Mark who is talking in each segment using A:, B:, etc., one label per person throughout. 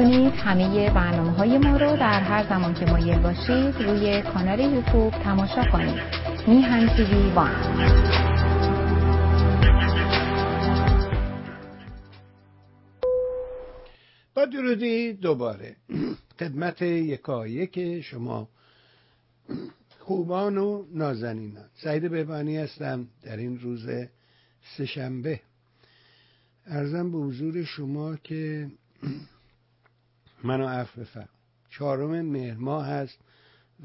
A: می‌تونید همه برنامه های ما رو در هر زمان که مایل باشید روی کانال یوتیوب تماشا کنید. میهن تیوی وان.
B: با درودی دوباره. خدمت یکایک شما. خوبان و نازنینان. سعید بهبانی هستم در این روز سهشنبه. ارزم به حضور شما که منو عفو بفرم. چهارم مهر ماه هست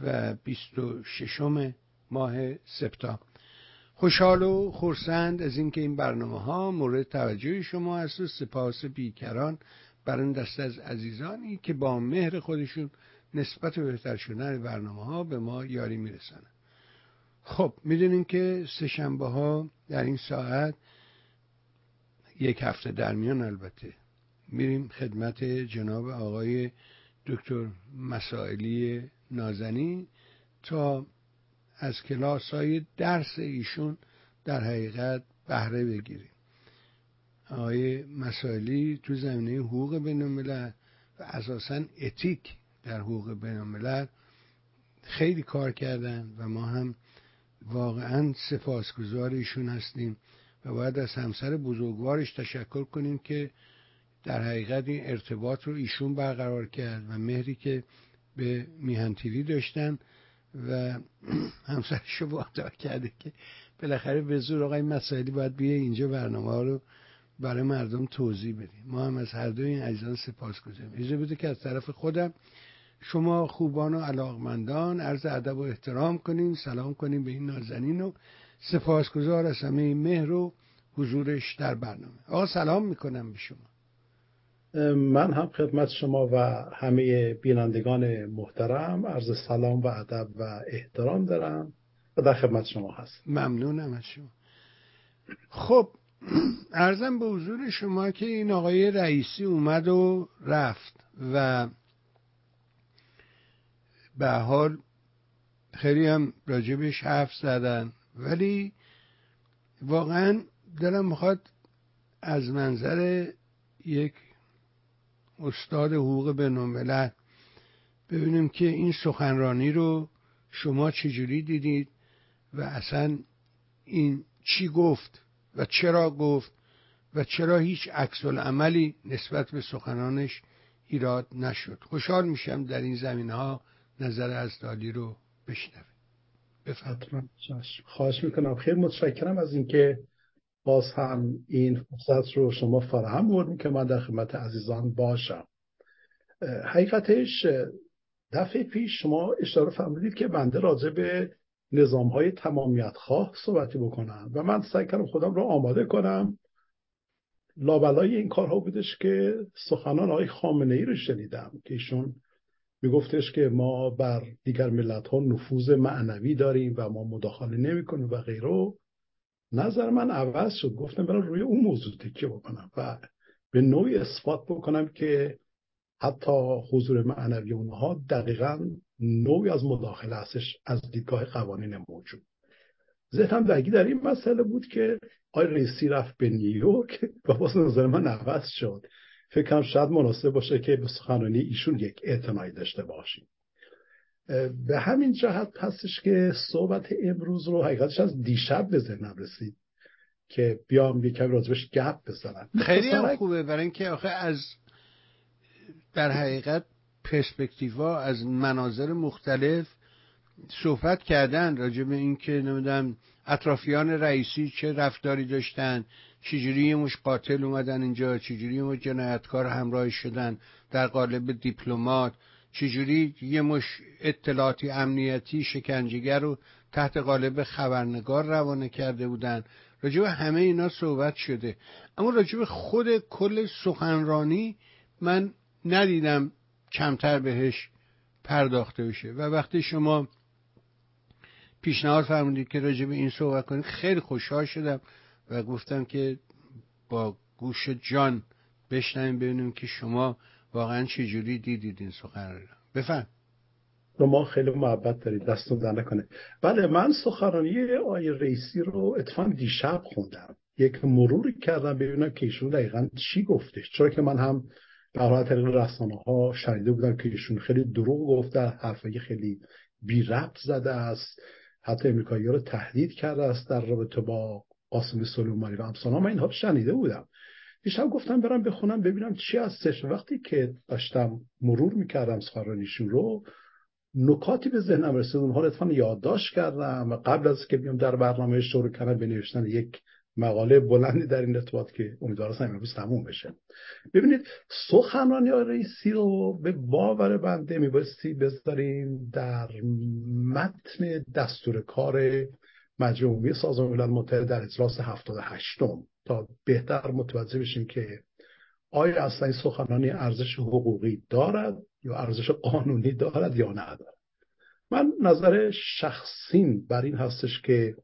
B: و بیست و ششم ماه سپتامبر. خوشحال و خورسند از اینکه این برنامه ها مورد توجه شما هست و سپاس بیکران بر این دست از عزیزانی که با مهر خودشون نسبت به بهتر شدن برنامه ها به ما یاری میرسنن خب می‌دونیم که سهشنبه ها در این ساعت یک هفته در میان البته میریم خدمت جناب آقای دکتر مسائلی نازنی تا از کلاس های درس ایشون در حقیقت بهره بگیریم. آقای مسائلی تو زمینه حقوق بین و اساسا اتیک در حقوق بین خیلی کار کردن و ما هم واقعا سپاسگزار ایشون هستیم و باید از همسر بزرگوارش تشکر کنیم که در حقیقت این ارتباط رو ایشون برقرار کرد و مهری که به میهن تیوی داشتن و همسرش رو وادار کرده که بالاخره به زور آقای مسائلی باید بیه اینجا برنامه ها رو برای مردم توضیح بدیم. ما هم از هر دو این عزیزان سپاس گذاریم. ایزه بوده که از طرف خودم شما خوبان و علاقمندان عرض ادب و احترام کنیم سلام کنیم به این نازنین و سپاسگزار از همه مهر و حضورش در برنامه. آقا سلام می‌کنم به شما.
C: من هم خدمت شما و همه بینندگان محترم عرض سلام و ادب و احترام دارم و در خدمت شما هست
B: ممنونم از شما. خب ارزم به حضور شما که این آقای رئیسی اومد و رفت و به حال خیلی هم راجبش حرف زدن ولی واقعا دلم می‌خواد از منظر یک استاد حقوق بینالملل. ببینیم که این سخنرانی رو شما چجوری دیدید و اصلا این چی گفت و چرا گفت و چرا هیچ عکس عملی نسبت به سخنانش ایراد نشد. خوشحال میشم در این زمینه ها نظر از دالی رو بشنویم
C: بفرمایید. خواهش می‌کنم. خیلی متشکرم از اینکه باز هم این فرصت رو شما فراهم بردیم که من در خدمت عزیزان باشم. حقیقتش دفعه پیش شما اشاره فرمودید که بنده راجع به نظام های تمامیت خواه صحبتی بکنم و من سعی کردم خودم رو آماده کنم. لابلای این کارها بودش که سخنان آقای خامنه ای رو شنیدم که ایشون میگفتش که ما بر دیگر ملت ها نفوذ معنوی داریم و ما مداخله نمی کنیم و غیره. نظر من عوض شد. گفتم برای روی اون موضوع تکیه بکنم و به نوعی اثبات بکنم که حتی حضور معنوی اونها دقیقا نوعی از مداخله هستش از دیدگاه قوانین موجود. ذهنم درگی در این مسئله بود که آی رئیسی رفت به نیویورک. و باز نظر من عوض شد. فکرم شاید مناسب باشه که به سخنرانی ایشون یک اعتنایی داشته باشیم. به همین جهت هستش که صحبت امروز رو حقیقتش از دیشب به ذهنم رسید که بیام یکم راجبش گپ بزنم.
B: خیلی هم خوبه برای اینکه آخه از در حقیقت پرسپکتیوا از مناظر مختلف صحبت کردن راجع به اینکه نمی‌دونم اطرافیان رئیسی چه رفتاری داشتن چجوری یه مش قاتل اومدن اینجا چجوری مش جنایتکار همراه شدن در قالب دیپلمات. چجوری یه مش اطلاعاتی امنیتی شکنجهگر رو تحت قالب خبرنگار روانه کرده بودن. راجع به همه اینا صحبت شده. اما راجع به خود کل سخنرانی من ندیدم کمتر بهش پرداخته بشه. و وقتی شما پیشنهاد فرمودید که راجع به این صحبت کنید خیلی خوشحال شدم و گفتم که با گوش جان بشنویم ببینیم که شما واقعا چجوری دیدید این سخنرانی بفهم.
C: شما خیلی محبت دارید دستون در نکنه. بله من سخنرانی آی رئیسی رو اتفاق دیشب خوندم. یک مروری کردم ببینم که ایشون دقیقا چی گفتش چرا که من هم به طریق رسانه ها شنیده بودم که ایشون خیلی دروغ گفته حرفای خیلی بی ربط زده است. حتی امریکایی رو تهدید کرده است در رابطه با قاسم سلیمانی و امثال من اینها شنیده بودم. دیشب گفتم برم بخونم ببینم چی هستش. وقتی که داشتم مرور می‌کردم سخنرانیشون رو نکاتی به ذهنم رسید. اونها رو اتفاقا یادداشت کردم. و قبل از که بیام در برنامه شروع کردم بنوشتن یک مقاله بلندی در این ارتباط که امیدوارم امروز تموم بشه. ببینید سخنرانی رئیسی رو به باور بنده میبایستی بذاریم در متن دستور کار مجموعی سازمان ملل متحد در اجلاس 78 تا بهتر متوجه بشیم که آیا اصلا این سخنرانی ارزش حقوقی دارد یا ارزش قانونی دارد یا ندارد من نظر شخصیم بر این هستش که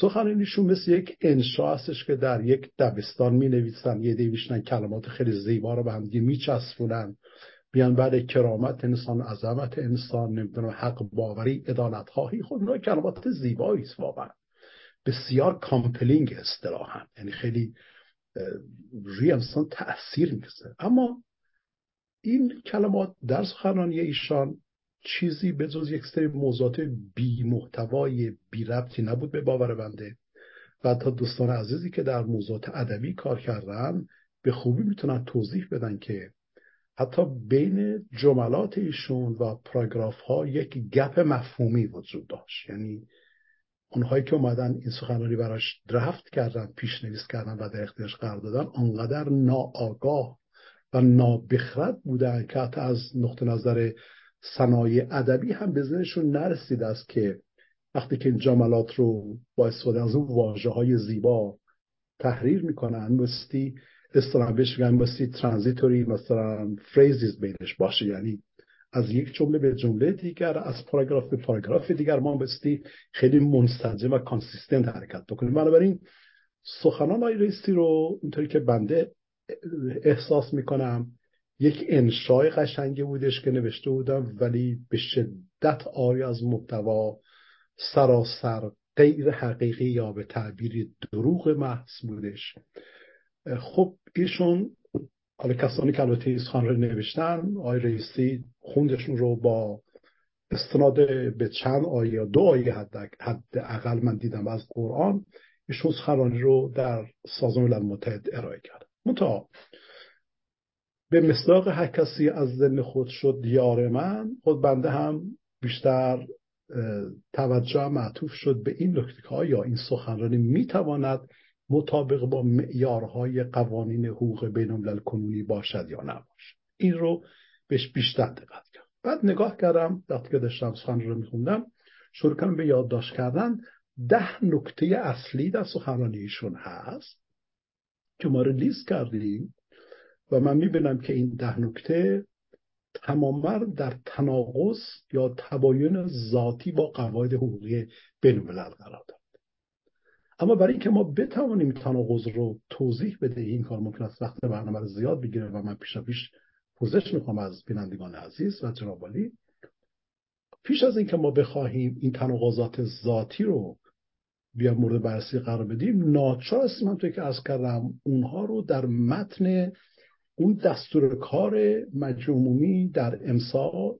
C: سخنرانیشون مثل یک انشا هستش که در یک دبستان می نویسن یه عده کلمات خیلی زیبا رو به هم می چسبونن بیان بعد کرامت انسان عظمت انسان نمی‌دونم حق باوری عدالت خواهی خود کلمات زیبایی است واقعا. بسیار compelling اصطلاحا یعنی خیلی روی انسان تاثیر می‌گذاره. اما این کلمات در سخنرانی ایشان چیزی به جز یک سری موضوعات بی محتوای بی ربطی نبود به باور بنده و تا دوستان عزیزی که در موضوعات ادبی کار کردن به خوبی می‌تونن توضیح بدن که حتی بین جملات ایشون و پاراگراف ها یک گپ مفهومی وجود داشت. یعنی اونهایی که اومدن این سخنرانی براش درفت کردن پیشنویس کردن و در اختیارش قرار دادن آنقدر ناآگاه و نابخرد بودن که حتی از نقطه نظر صنایع ادبی هم به ذهنشون نرسیده است که وقتی که این جملات رو با استفاده از اون واژه های زیبا تحریر می‌کنن بایستی بهش میگن بایستی transitory مثلا phrases بینش باشه. یعنی از یک جمله به جمله دیگر از پاراگراف به پاراگراف دیگر ما بایستی خیلی منسجم و consistent حرکت بکنیم. بنابراین سخنان آی ریستی رو اینطوری که بنده احساس می‌کنم یک انشای قشنگی بودش که نوشته بودم ولی به شدت آری از محتوا سراسر غیر حقیقی یا به تعبیری دروغ محض بودش. خب ایشون حالا کسانی که البته خان رو نوشتن آی رئیسی خوندشون رو با استناد به چند آیه یا دو آیه حد, اقل من دیدم از قرآن ایشون سخنرانی رو در سازمان ملل متحد ارائه کرد. منتها به مصداق هر کسی از ذهن خود شد دیار من خود بنده هم بیشتر توجه معطوف شد به این نکته یا این سخنرانی می‌تواند مطابق با معیارهای قوانین حقوق بین کنونی باشد یا نباشد. این رو بهش بیشتر دقت کرد. بعد نگاه کردم وقتی که داشتم سخنرانی رو میخوندم شروع کردم به یادداشت کردن. ده نکته اصلی در سخنرانیشون هست که ما رو لیست کردیم و من می‌بینم که این ده نکته تماما در تناقض یا تباین ذاتی با قواعد حقوقی بین قرار دارد اما برای اینکه ما بتوانیم تناقض رو توضیح بدهیم این کار ممکن است وقت برنامه رو زیاد بگیره و من پیشا پیش پوزش می‌خوام از بینندگان عزیز و جنابالی پیش از اینکه ما بخواهیم این تناقضات ذاتی رو بیا مورد بررسی قرار بدیم ناچار هستیم همونطور که از کردم اونها رو در متن اون دستور کار مجموعی در امسا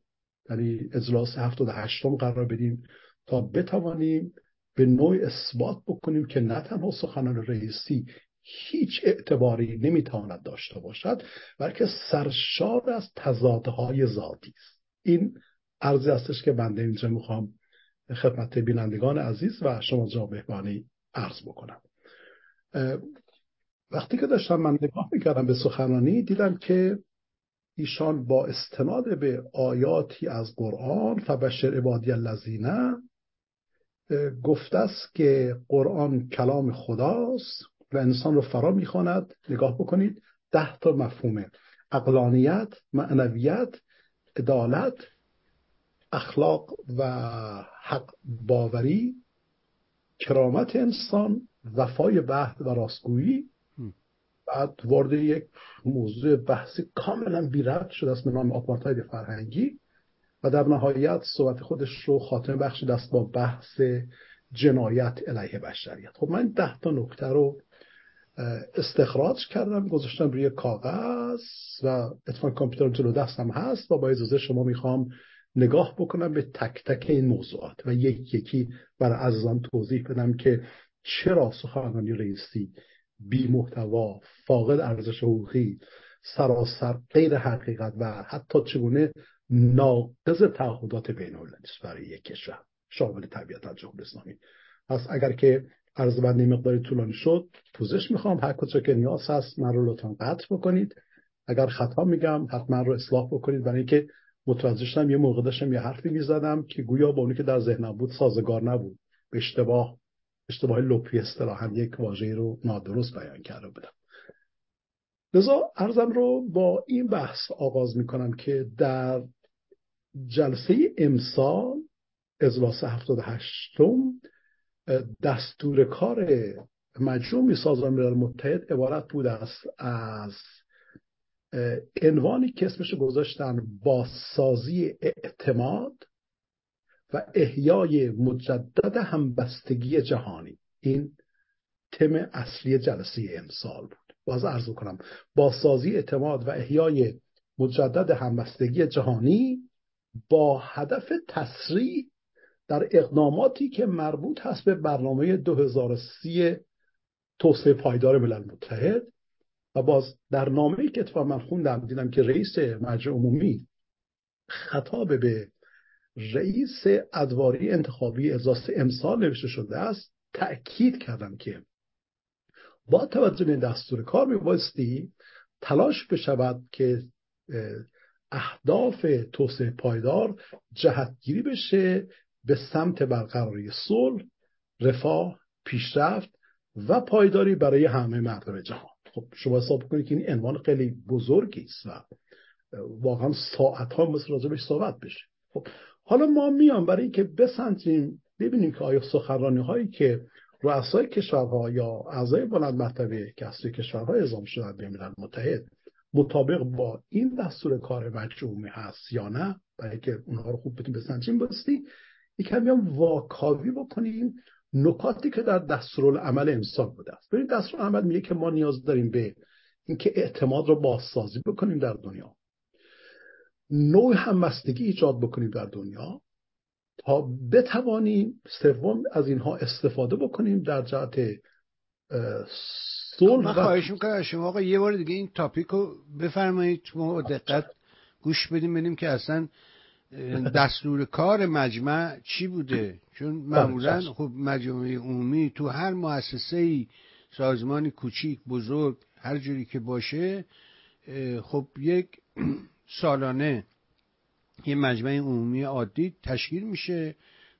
C: یعنی اجلاس 78 قرار بدیم تا بتوانیم به نوع اثبات بکنیم که نه تنها سخنان رئیسی هیچ اعتباری نمی‌تواند داشته باشد بلکه سرشار از تضادهای ذاتی است. این عرضی هستش که بنده اینجا می‌خوام خدمت بینندگان عزیز و شما جا بهبانی عرض بکنم. وقتی که داشتم من نگاه می‌کردم به سخنانی دیدم که ایشان با استناد به آیاتی از قرآن فبشر عبادی الذین گفته است که قرآن کلام خداست و انسان رو فرا می‌خواند. نگاه بکنید ده تا مفهومه. اقلانیت معنویت عدالت اخلاق و حق باوری کرامت انسان وفای بحث و راستگویی. بعد وارد یک موضوع بحثی کاملا بی شده است به نام آپارتاید فرهنگی. و در نهایت صحبت خودش رو خاتمه بخش دست با بحث جنایت علیه بشریت. خب من ده تا نکته رو استخراج کردم گذاشتم روی کاغذ و اتفاق کامپیوترم جلو دستم هست و با اجازه شما می‌خوام نگاه بکنم به تک تک این موضوعات و یک یکی برای عزیزان توضیح بدم که چرا سخنرانی رئیسی بی محتوا فاقد ارزش حقوقی سراسر غیر حقیقت و حتی چگونه ناقض تعهدات بین است برای یک کشور. شامل طبیعتا جمهوری اسلامی. پس اگر که عرض بندی مقداری طولانی شد پوزش می‌خوام. هر کجا که نیاز هست من رو لطفا قطع بکنید. اگر خطا میگم حتما رو اصلاح بکنید. برای اینکه متوجه شدم یه موقع داشتم یه حرفی می‌زدم که گویا با اونی که در ذهنم بود سازگار نبود. به اشتباه اشتباه لپی اصطلاحا یک واژه رو نادرست بیان کرده بودم. لذا ارزم رو با این بحث آغاز می‌کنم که در جلسه امسال اجلاس 78 دستور کار مجموع سازمان ملل متحد عبارت بود است از عنوانی که اسمش گذاشتن بازسازی اعتماد و احیای مجدد همبستگی جهانی. این تم اصلی جلسه امسال بود. باز عرض کنم بازسازی اعتماد و احیای مجدد همبستگی جهانی با هدف تسریع در اقداماتی که مربوط هست به برنامه 2030 توسعه پایدار ملل متحد. و باز در نامه‌ای که اتفاق من خوندم دیدم که رئیس مجلس عمومی خطاب به رئیس ادواری انتخابی اجلاس امسال نوشته شده است تأکید کردم که با توجه به دستور کار میبایستی تلاش بشود که اهداف توسعه پایدار جهتگیری بشه به سمت برقراری صلح رفاه پیشرفت و پایداری برای همه مردم جهان. خب شما حساب کنید که این عنوان خیلی بزرگی است و واقعا ساعت ها مثل راجبش صحبت بشه. خب حالا ما میام برای اینکه بسنجیم ببینیم که آیا سخنرانی هایی که رؤسای کشورها یا اعضای بلند مرتبه از کشورها اعزام شدن به متحد مطابق با این دستور کار مجموعی هست یا نه برای که اونها رو خوب بتونیم بسنجیم باستی یکم هم واکاوی بکنیم. نکاتی که در دستورالعمل امسال بوده است. ببینید دستورالعمل میگه که ما نیاز داریم به اینکه اعتماد رو بازسازی بکنیم در دنیا. نوع همبستگی ایجاد بکنیم در دنیا تا بتوانیم سوم از اینها استفاده بکنیم در جهت
B: صلح من خواهش می‌کنم شما آقا یه بار دیگه این تاپیک رو بفرمایید. ما دقت گوش بدیم ببینیم که اصلا دستور کار مجمع چی بوده. چون معمولا خب مجموعه عمومی تو هر مؤسسه ای سازمانی کوچیک بزرگ هر جوری که باشه خب یک سالانه یه مجمع عمومی عادی تشکیل میشه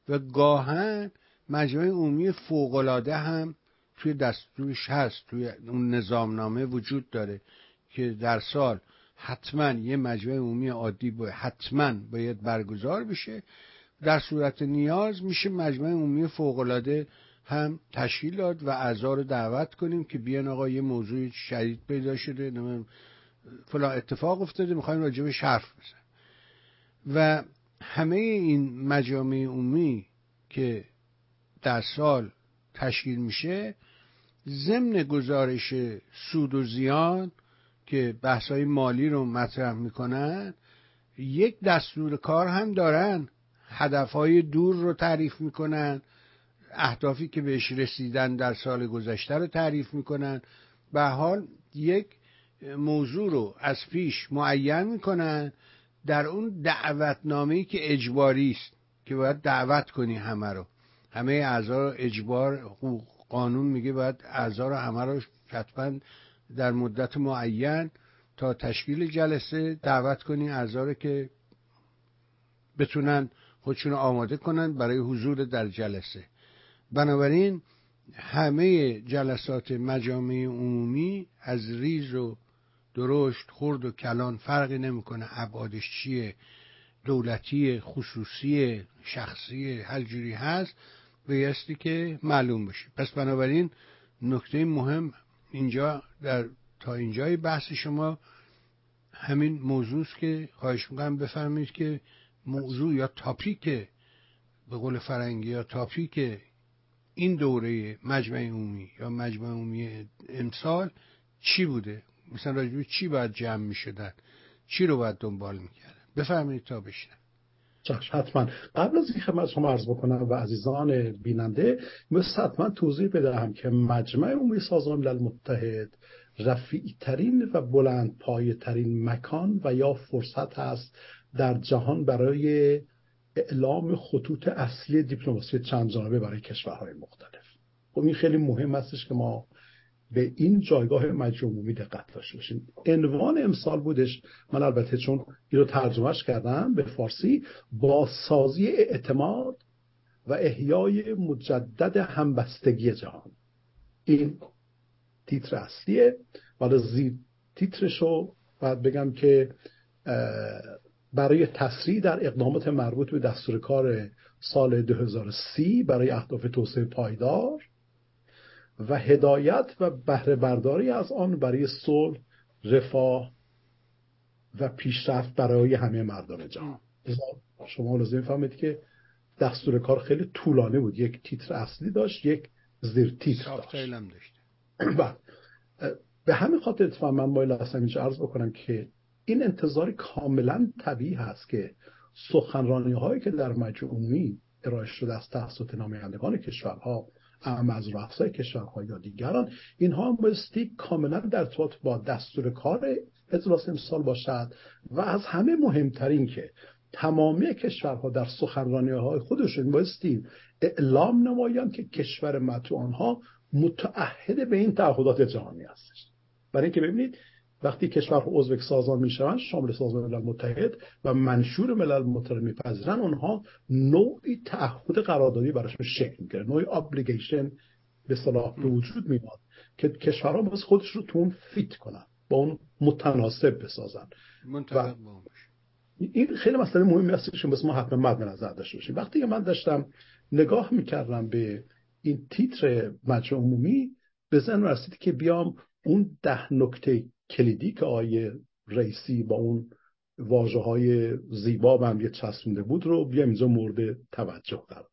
B: و گاهن مجمع عمومی فوقالعاده هم توی دستورش هست توی اون نظامنامه وجود داره که در سال حتما یه مجمع عمومی عادی باید حتما باید برگزار بشه. در صورت نیاز میشه مجمع عمومی فوقالعاده هم تشکیل داد و اعضا رو دعوت کنیم که بیان آقا یه موضوع شدید پیدا شده فلا اتفاق افتاده می‌خوایم راجبش حرف بزن و همه این مجامع عمومی که در سال تشکیل میشه ضمن گزارش سود و زیان که بحثای مالی رو مطرح می‌کنن یک دستور کار هم دارن. هدفهای دور رو تعریف می‌کنن. اهدافی که بهش رسیدن در سال گذشته رو تعریف می‌کنن. به حال یک موضوع رو از پیش معین می‌کنن. در اون دعوتنامه که اجباری است که باید دعوت کنی همه رو. همه اعضا اجبار قانون میگه باید اعضا رو همه رو حتما در مدت معین تا تشکیل جلسه دعوت کنی اعضا رو که بتونن خودشون آماده کنن برای حضور در جلسه. بنابراین همه جلسات مجامع عمومی از ریز و درشت خرد و کلان فرقی نمی‌کنه. ابعادش چیه؟ دولتی خصوصی شخصی هر جوری هست. بایستی که معلوم بشه پس بنابراین نکته مهم اینجا در تا اینجای بحث شما همین موضوع است که خواهش می‌کنم بفرمایید که موضوع یا تاپیک به قول فرنگی یا تاپیک این دوره مجمع عمومی یا مجمع عمومی امسال چی بوده؟ مثلا راجبه چی باید جمع می شدن چی رو باید دنبال می کردن بفرمایید تا بشنم
C: حتما. قبل از این خدمت شما عرض بکنم و عزیزان بیننده مثل حتما توضیح بدهم که مجمع عمومی سازمان ملل متحد رفیع ترین و بلند پایه ترین مکان و یا فرصت است در جهان برای اعلام خطوط اصلی دیپلماسی چند جانبه برای کشورهای مختلف. خب این خیلی مهم هستش که ما به این جایگاه مجموعی دقت داشته باشیم عنوان امسال بودش من البته چون این رو ترجمهش کردم به فارسی با سازی اعتماد و احیای مجدد همبستگی جهان. این تیتر اصلیه. ولی زیر تیترش رو باید بگم که برای تسریع در اقدامات مربوط به دستور کار سال 2030 برای اهداف توسعه پایدار و هدایت و بهره برداری از آن برای صلح رفاه و پیشرفت برای همه مردم جهان. شما لازم فهمید که دستور کار خیلی طولانی بود. یک تیتر اصلی داشت یک زیر تیتر داشت. بله. به همین خاطر اتفاقا من مایل هستم اینجا عرض بکنم که این انتظار کاملا طبیعی هست که سخنرانی هایی که در مجموعی ارائه شده از توسط نمایندگان کشورها ام از رؤسای کشورها یا دیگران. اینها مستی کاملا در ارتباط با دستور کار اجلاس امسال باشد و از همه مهمترین که تمامی کشورها در سخنرانی های خودشون بایستی اعلام نمایند که کشور مطلوب آنها متعهد به این تعهدات جهانی هستش. برای اینکه ببینید وقتی کشور عضو سازمان می‌شوند شامل سازمان ملل متحد و منشور ملل متحد میپذیرن اونها نوعی تعهد قراردادی براشون شکل می‌گیره نوعی ابلیگیشن به صلاح به وجود میاد که کشورها باز خودش رو تو اون فیت کنن با اون متناسب بسازن. و این خیلی مسئله مهمی هست که ما حتما مد نظر داشته باشیم. وقتی که من داشتم نگاه می‌کردم به این تیتر مجمع عمومی به ذهن رسید که بیام اون ده نکته کلیدی که آیه رئیسی با اون واجه های زیبا به هم یه بود رو بیام اینجا مورد توجه قرار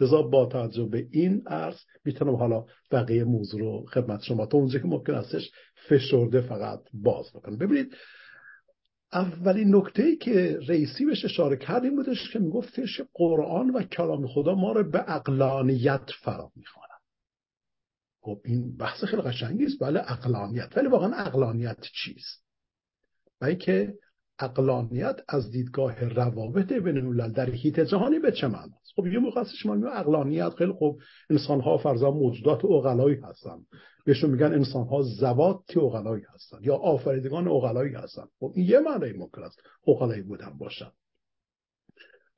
C: لذا با توجه به این عرض می‌تونم حالا بقیه موضوع رو خدمت شما تا اونجا که ممکن هستش فشرده فقط باز بکنم. ببینید اولین نکته ای که رئیسی بهش اشاره کرد این بودش که میگفتش قرآن و کلام خدا ما رو به اقلانیت فرا می‌خوانه خب این بحث خیلی قشنگی است. بله اقلانیت ولی واقعا اقلانیت چیست؟ و که اقلانیت از دیدگاه روابط بین الملل در هیت جهانی به چه معناست خب یه موقع شما میگه اقلانیت خیلی خب انسان ها فرضا موجودات اقلایی هستن. بهشون میگن انسان ها زوات اقلایی هستن یا آفریدگان اقلایی هستن. خب این یه معنی ممکن است اقلایی بودن باشن.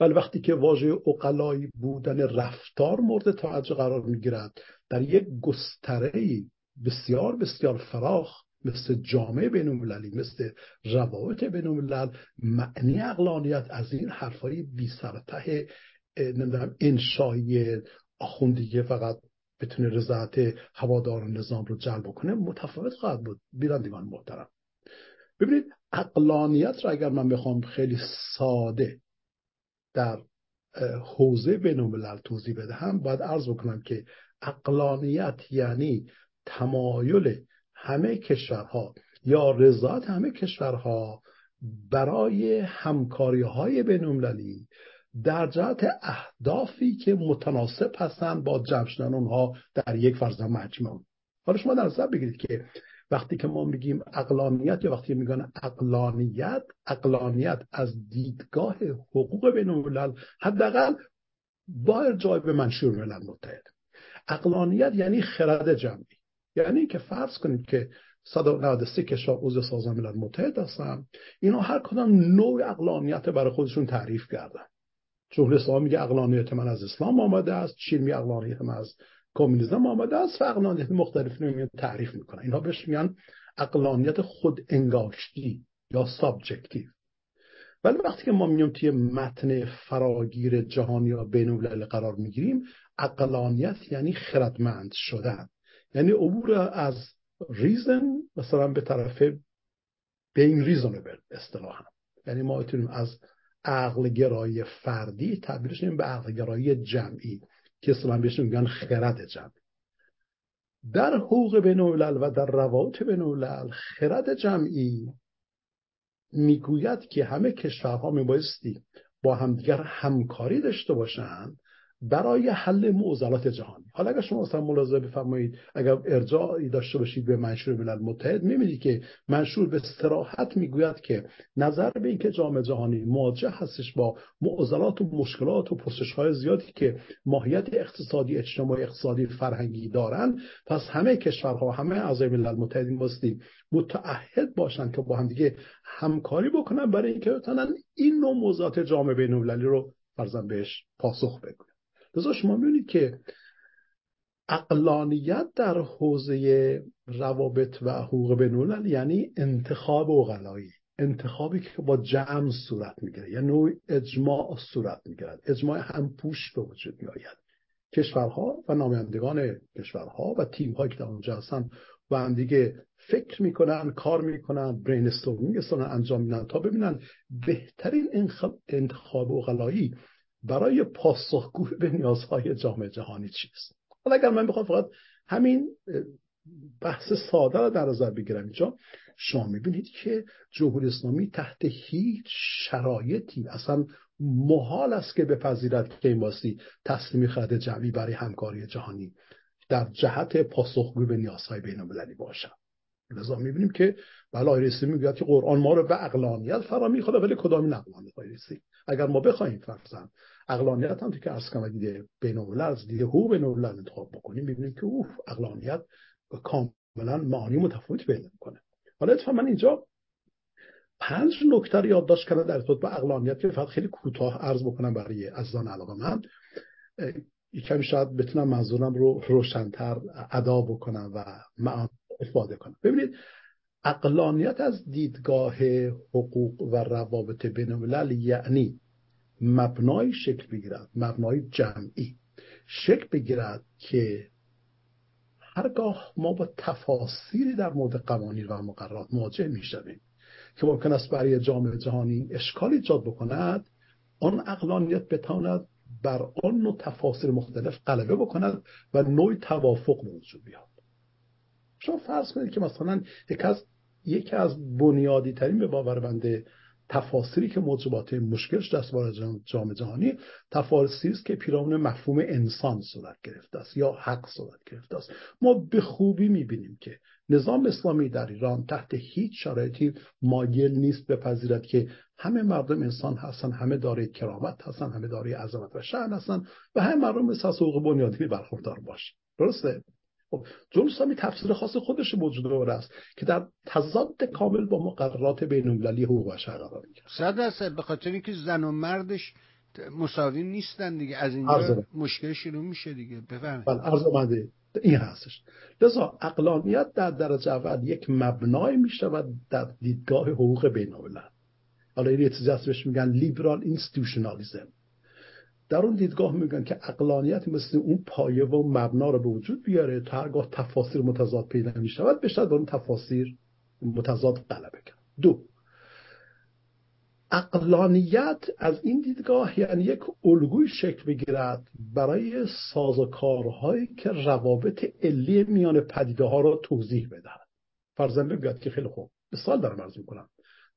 C: ولی وقتی که واژه اقلایی بودن رفتار مورد توجه قرار می‌گیرد در یک گستره بسیار بسیار فراخ مثل جامعه بین مثل روابط بین معنی اقلانیت از این حرفای بی سرته نمی‌دونم انشایی آخوندی فقط بتونه رضایت هوادار نظام رو جلب کنه متفاوت خواهد بود. بیرندگان محترم. ببینید اقلانیت را اگر من بخوام خیلی ساده در حوزه بین توضیح بدهم باید عرض بکنم که اقلانیت یعنی تمایل همه کشورها یا رضایت همه کشورها برای همکاری های بینالمللی در جهت اهدافی که متناسب هستند با جمع شدن اونها در یک فرض مجموع حالا شما در نظر بگیرید که وقتی که ما میگیم اقلانیت یا وقتی میگن اقلانیت اقلانیت از دیدگاه حقوق بین الملل حداقل با ارجاع به منشور ملل متحد. اقلانیت یعنی خرد جمعی. یعنی که فرض کنید که 193 کشور عضو سازمان ملل متحد هستن. اینا هر کدام نوع عقلانیت برای خودشون تعریف کردن. جمهوری اسلامی میگه عقلانیت من از اسلام آمده است. چین میگه عقلانیت من از کمونیسم آمده است و عقلانیت مختلف رو تعریف می‌کنن. اینها بهش میگن عقلانیت خود انگاشتی یا subjective. ولی وقتی که ما میایم توی متن فراگیر جهانی یا بین قرار می‌گیریم عقلانیت یعنی خردمند شدن. یعنی عبور از ریزن مثلا به طرف بین ریزونبل اصطلاحا. یعنی ما می‌تونیم از عقل گرایی فردی تبدیلش به عقل گرایی جمعی. که اصلا بهش میگن خرد جمعی در حقوق بین و در روابط بین خرد جمعی می‌گوید که همه کشورها میبایستی با همدیگر همکاری داشته باشند برای حل معضلات جهانی. حالا اگر شما مثلا ملاحظه بفرمایید اگر ارجاعی داشته باشید به منشور ملل متحد می‌بینید که منشور به استراحت می‌گوید که نظر به اینکه جامعه جهانی مواجه هستش با معضلات و مشکلات و پرسش های زیادی که ماهیت اقتصادی اجتماعی اقتصادی فرهنگی دارند پس همه کشورها همه اعضای ملل متحد باستی متعهد باشند که با هم دیگه همکاری بکنن برای اینکه بتونن این نوع موضوعات جامعه بین‌المللی رو فرضاً بهش پاسخ بدن لذا شما می‌بینید که اقلانیت در حوزه روابط و حقوق بینالملل یعنی انتخاب اقلایی انتخابی که با جمع صورت می‌گیره یا نوع اجماع صورت می‌گیرد. اجماع هم پوش به وجود میآید. کشورها و نمایندگان کشورها و تیم هایی که در اونجا هستن و هم دیگه فکر می‌کنن کار می‌کنن برین استورمینگ انجام میدن تا ببینن بهترین انتخاب اقلایی برای پاسخگوی به نیازهای جامعه جهانی چیست؟ حالا اگر من بخوام فقط همین بحث ساده رو در نظر بگیرم اینجا شما می‌بینید که جمهوری اسلامی تحت هیچ شرایطی اصلا محال است که بپذیرد که این باستی تسلیم خرد جمعی برای همکاری جهانی در جهت پاسخگوی به نیازهای بین المللی باشد. لذا می‌بینیم که بله آیرسی می‌گوید که قرآن ما رو به اقلانیت فرا می‌خواد ولی کدام اقلانیت؟ آیرسی اگر ما بخوایم فرضاً اقلانیت هم که ارز کنم دیده بین از دیده حقوق بین انتخاب بکنیم می‌بینیم که اوف اقلانیت کاملا معانی متفاوتی پیدا می‌کنه. حالا اتفاقا من اینجا پنج نکته رو یادداشت کردم در ارتباط با اقلانیت که فقط خیلی کوتاه عرض بکنم برای عزیزان علاقه من. کمی شاید بتونم منظورم رو روشنتر ادا بکنم و معانی استفاده کنم. ببینید اقلانیت از دیدگاه حقوق و روابط بین الملل یعنی مبنای شکل بگیرد مبنای جمعی. شکل بگیرد که هرگاه ما با تفاصیلی در مورد قوانین و مقررات مواجه می‌شویم که ممکن است برای جامعه جهانی اشکال ایجاد بکند آن اقلانیت بتواند بر آن نوع تفاصیل مختلف غلبه بکند و نوع توافق به وجود بیاد. شما فرض کنید که مثلا یکی از یکی از بنیادی ترین به باور بنده تفاصیلی که موجبات مشکلش دست بار جامعه جهانی تفاصیلی است که پیرامون مفهوم انسان صورت گرفته است یا حق صورت گرفته است. ما به خوبی می‌بینیم که نظام اسلامی در ایران تحت هیچ شرایطی مایل نیست بپذیرد که همه مردم انسان هستن همه دارای کرامت هستن همه دارای عظمت و شأن هستن و همه مردم مثل حقوق بنیادی برخوردار باشه درسته؟ خب جمهوری تفسیر خاص خودش موجود داره است که در تضاد کامل با مقررات بین المللی حقوق بشر قرار می‌گیره
B: صد درصد به خاطر اینکه زن و مردش مساوی نیستن دیگه. از اینجا مشکل شروع میشه دیگه. بفرمایید.
C: بله عرض اومده. این هستش. لذا اقلانیت در درجه اول یک مبنای می‌شود در دیدگاه حقوق بین الملل حالا این چیزی بهش میگن لیبرال اینستیتوشنالیسم در اون دیدگاه میگن که اقلانیت مثل اون پایه و مبنا رو به وجود بیاره تا هرگاه تفاسیر متضاد پیدا می شود بشه اون تفاسیر متضاد غلبه کرد. دو اقلانیت از این دیدگاه یعنی یک الگوی شکل بگیرد برای سازوکارهایی که روابط علی میان پدیده ها را توضیح بدهد. فرزن بگوید که خیلی خوب. مثال دارم عرض می‌کنم.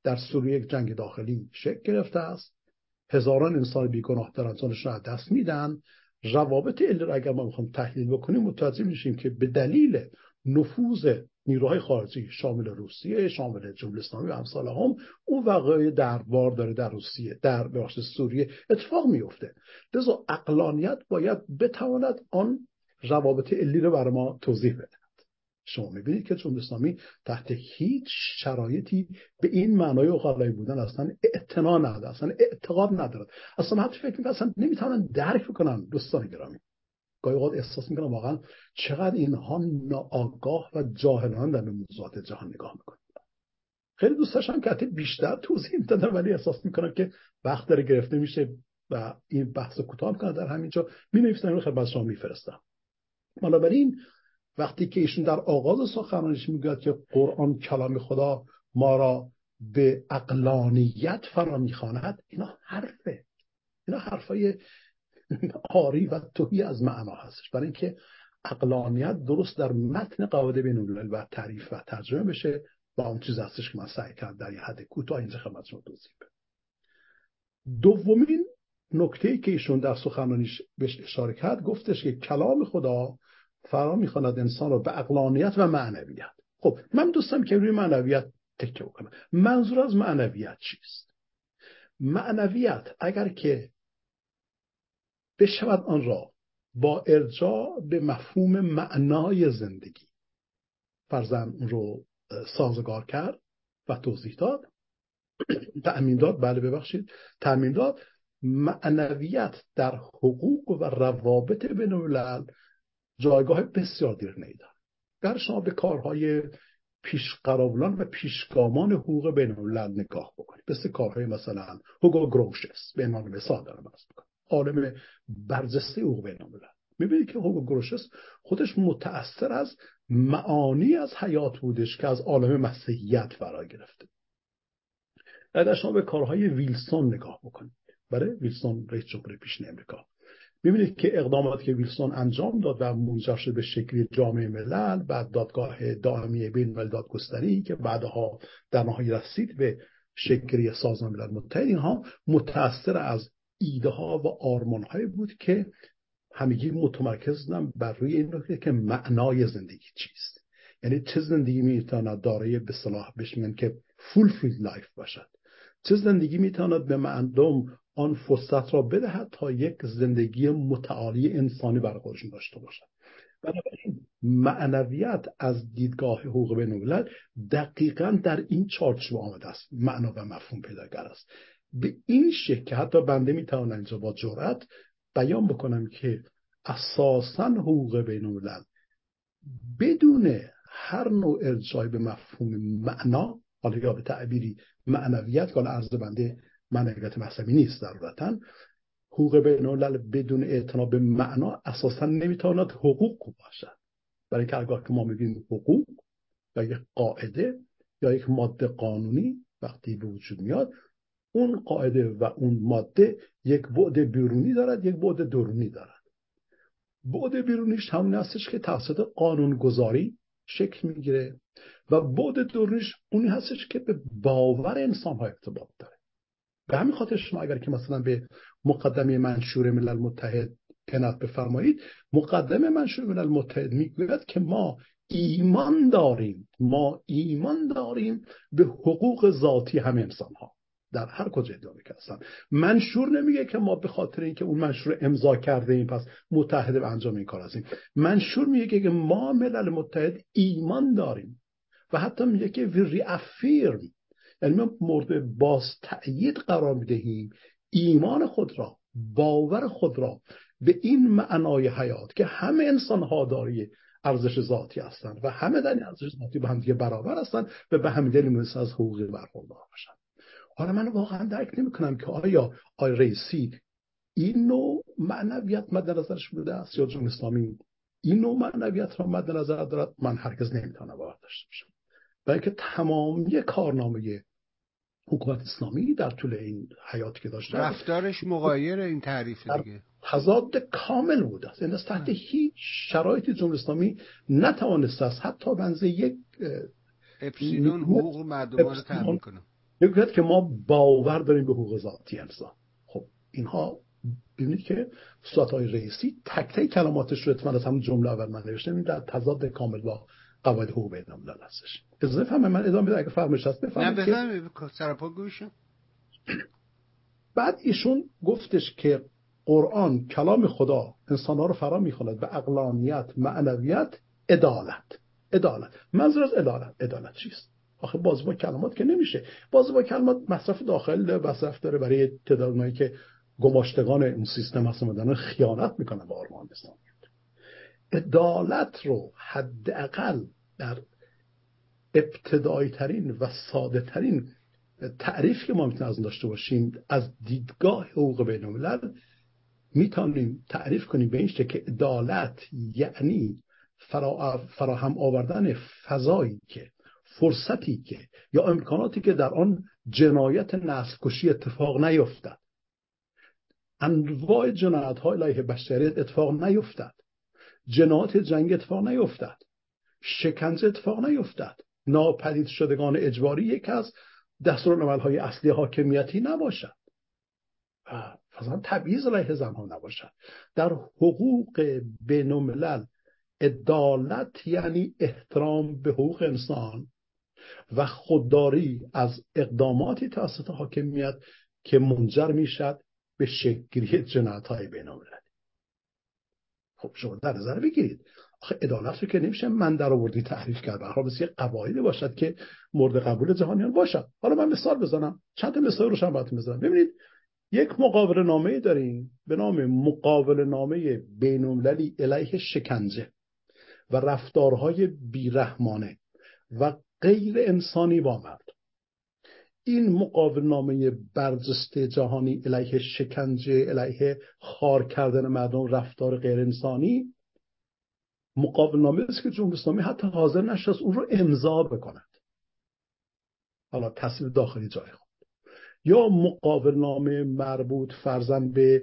C: در سوریه یک جنگ داخلی شکل گرفته است. هزاران انسان بیگناه در جانشون را دست میدن. روابط علی را اگر ما می‌خوام تحلیل بکنیم متوجه میشیم که به دلیل نفوذ نیروهای خارجی شامل روسیه شامل جمهوری اسلامی و امثال هم اون واقعی دربار داره در روسیه در بخش سوریه اتفاق میفته لذا اقلانیت باید بتواند آن روابط علی رو برای ما توضیح بده. شما می‌بینید که جمهوری اسلامی تحت هیچ شرایطی به این معنای اقلایی بودن اصلا اعتنا نداره اصلا اعتقاد ندارد. اصلا حتی فکر می‌کنن اصلا نمی‌تونن درک بکنن دوستان گرامی. گاهی اوقات احساس می‌کنم واقعا چقدر اینها ناآگاه و جاهلان در موضوعات جهان نگاه می‌کنن. خیلی دوست داشتم که بیشتر توضیح می‌دادم ولی احساس می‌کنم که وقت داره گرفته میشه و این بحث کوتاه کنم در همینجا می نویسم خدمت شما میفرستم. بنابراین وقتی که ایشون در آغاز سخنرانیش می‌گوید که قرآن کلام خدا ما را به اقلانیت فرا می‌خواند اینا حرفه. اینا حرفای آری و توهی از معنا هستش. برای اینکه اقلانیت درست در متن قواعد بین و تعریف و ترجمه بشه و اون چیز هستش که من سعی کردم در یه حد کوتاه اینجا خدمت شما توضیح دومین نکته که ایشون در سخنرانیش بهش اشاره کرد گفتش که کلام خدا فرا می‌خواند انسان رو به اقلانیت و معنویت خب من دوستم که روی معنویت تکه بکنم. منظور از معنویت چیست؟ معنویت اگر که بشود آن را با ارجاع به مفهوم معنای زندگی فرزن رو سازگار کرد و توضیح داد. تأمین داد. بله ببخشید. تأمین داد. معنویت در حقوق و روابط بین جایگاه بسیار دیرینه دارد در شما به کارهای پیشقراولان و پیشگامان حقوق بین الملل نگاه بکنید. مثل کارهای مثلا هوگو گروشس به عنوان مثال دارم از عالم برجسته حقوق بین الملل می‌بینید که هوگو گروشس خودش متأثر از معانی از حیات بودش که از عالم مسیحیت فرا گرفته. اگر شما به کارهای ویلسون نگاه بکنید. برای ویلسون رئیس جمهور پیشین امریکا. می‌بینید که اقداماتی که ویلسون انجام داد و منجر شد به شکلی جامعه ملل بعد دادگاه دائمی بین الملل دادگستری که بعدها در نهایت رسید به شکلی سازمان ملل متحد اینها متأثر از ایده ها و آرمان های بود که همگی متمرکز بر روی این نکته که معنای زندگی چیست. یعنی چه زندگی می‌تواند دارای به اصطلاح بهش میگن که fulfilled life باشد. چه زندگی می‌تواند به مردم آن فرصت را بدهد تا یک زندگی متعالی انسانی برای خودشون داشته باشد بنابراین معنویت از دیدگاه حقوق بین دقیقا در این چارچوب آمده است. معنا و مفهوم پیداگر است. به این شکل که حتی بنده می‌توانم اینجا با جرأت بیان بکنم که اساسا حقوق بین الملل بدون هر نوع ارجای به مفهوم معنا حالا یا به تعبیری معنویت که عرض بنده معنویت مذهبی نیست ضرورتا. حقوق بین بدون اعتنا به معنا اساسا نمی‌تواند حقوق باشد. برای اینکه اگر که ما میگیم حقوق و یک قاعده یا یک ماده قانونی وقتی به وجود میاد اون قاعده و اون ماده یک بعد بیرونی دارد یک بعد درونی دارد. بعد بیرونیش همون هستش که توسط قانون گذاری شکل می‌گیره و بعد درونیش اونی هستش که به باور انسان ها ارتباط داره. به همین خاطر شما اگر که مثلا به مقدمه منشور ملل متحد کنات بفرمایید مقدمه منشور ملل متحد می‌گوید که ما ایمان داریم. ما ایمان داریم به حقوق ذاتی همه انسان ها در هر کجای دنیا که هستن منشور نمیگه که ما به خاطر اینکه اون منشور امضا کرده ایم پس متحد به انجام این کار هستیم. منشور میگه که ما ملل متحد ایمان داریم و حتی میگه که وی ریافیرم یعنی ما مورد باز تأیید قرار می‌دهیم ایمان خود را باور خود را به این معنای حیات که همه انسان ها داری ارزش ذاتی هستند و همه در این ارزش ذاتی به هم دیگه برابر هستند و به همین دلیل از حقوقی برخوردار باشند حالا من واقعا درک نمی‌کنم که آیا آی رئیسی این نوع معنویت مد نظرش بوده است یا جمهوری اسلامی این نوع معنویت را مد نظر دارد؟ من هرگز نمی‌تونم باور داشته باشم. بلکه تمامی کارنامه حکومت اسلامی در طول این حیاتی که داشته
B: رفتارش مغایر این تعریف دیگه.
C: تضاد کامل بوده است. این تحت هیچ شرایطی جمهوری اسلامی نتوانسته است حتی بنزه یک
B: اپسیلون حقوق مردم رو کنه.
C: می‌گوید که ما باور داریم به حقوق ذاتی انسان خب اینها ببینید که سوات های رئیسی تک تک کلماتش رو اتفاقا از همون جمله اول من نوشتم در تضاد کامل با قواعد حقوق بین الملل هستش. اجازه فهمه من ادامه بده اگه فرمایش هست
B: بفرمایید نه بفرمایید سرپا گوشم
C: بعد ایشون گفتش که قرآن کلام خدا انسان ها رو فرا می‌خواند به اقلانیت معنویت عدالت. عدالت. منظور از عدالت. عدالت چیست؟ آخه باز با کلمات که نمیشه. باز با کلمات مصرف داخل مصرف داره برای تعداد که گماشتگان اون سیستم هستن خیانت می‌کنن به آرمان اسلامی. عدالت رو حداقل در ابتدایی ترین و ساده ترین تعریف که ما می‌تونیم از داشته باشیم از دیدگاه حقوق بین الملل می‌تونیم تعریف کنیم به این که عدالت یعنی فراهم آوردن فضایی که فرصتی که یا امکاناتی که در آن جنایت نسل کشی اتفاق نیفتد. انواع جنایت های علیه بشریت اتفاق نیفتد. جنایت جنگ اتفاق نیفتد. شکنجه اتفاق نیفتد. ناپدید شدگان اجباری یکی از دستور های اصلی حاکمیتی نباشد. مثلا تبعیض علیه زنها نباشد. در حقوق بینالملل عدالت یعنی احترام به حقوق انسان. و خودداری از اقداماتی توسط حاکمیت که منجر می‌شد به شکلی جنایت های بینالمللی. خب شما در نظر بگیرید. آخه عدالت رو که نمیشه من در آوردی تعریف کرد برای بسیار قواعدی باشد که مورد قبول جهانیان باشد. حالا من مثال بزنم. چند مثال رو شما براتون بزنم. ببینید یک مقابل نامه داریم به نام مقابل نامه بینالمللی علیه شکنجه و رفتارهای بیرحمانه و غیر انسانی با مرد. این مقابل نامه برجسته جهانی علیه شکنجه علیه خار کردن مردم رفتار غیر انسانی مقاوله نامه است که جمهوری اسلامی حتی حاضر نشد اون رو امضا بکند. حالا تصویب داخلی جای خود. یا مقاوله نامه مربوط فرضا به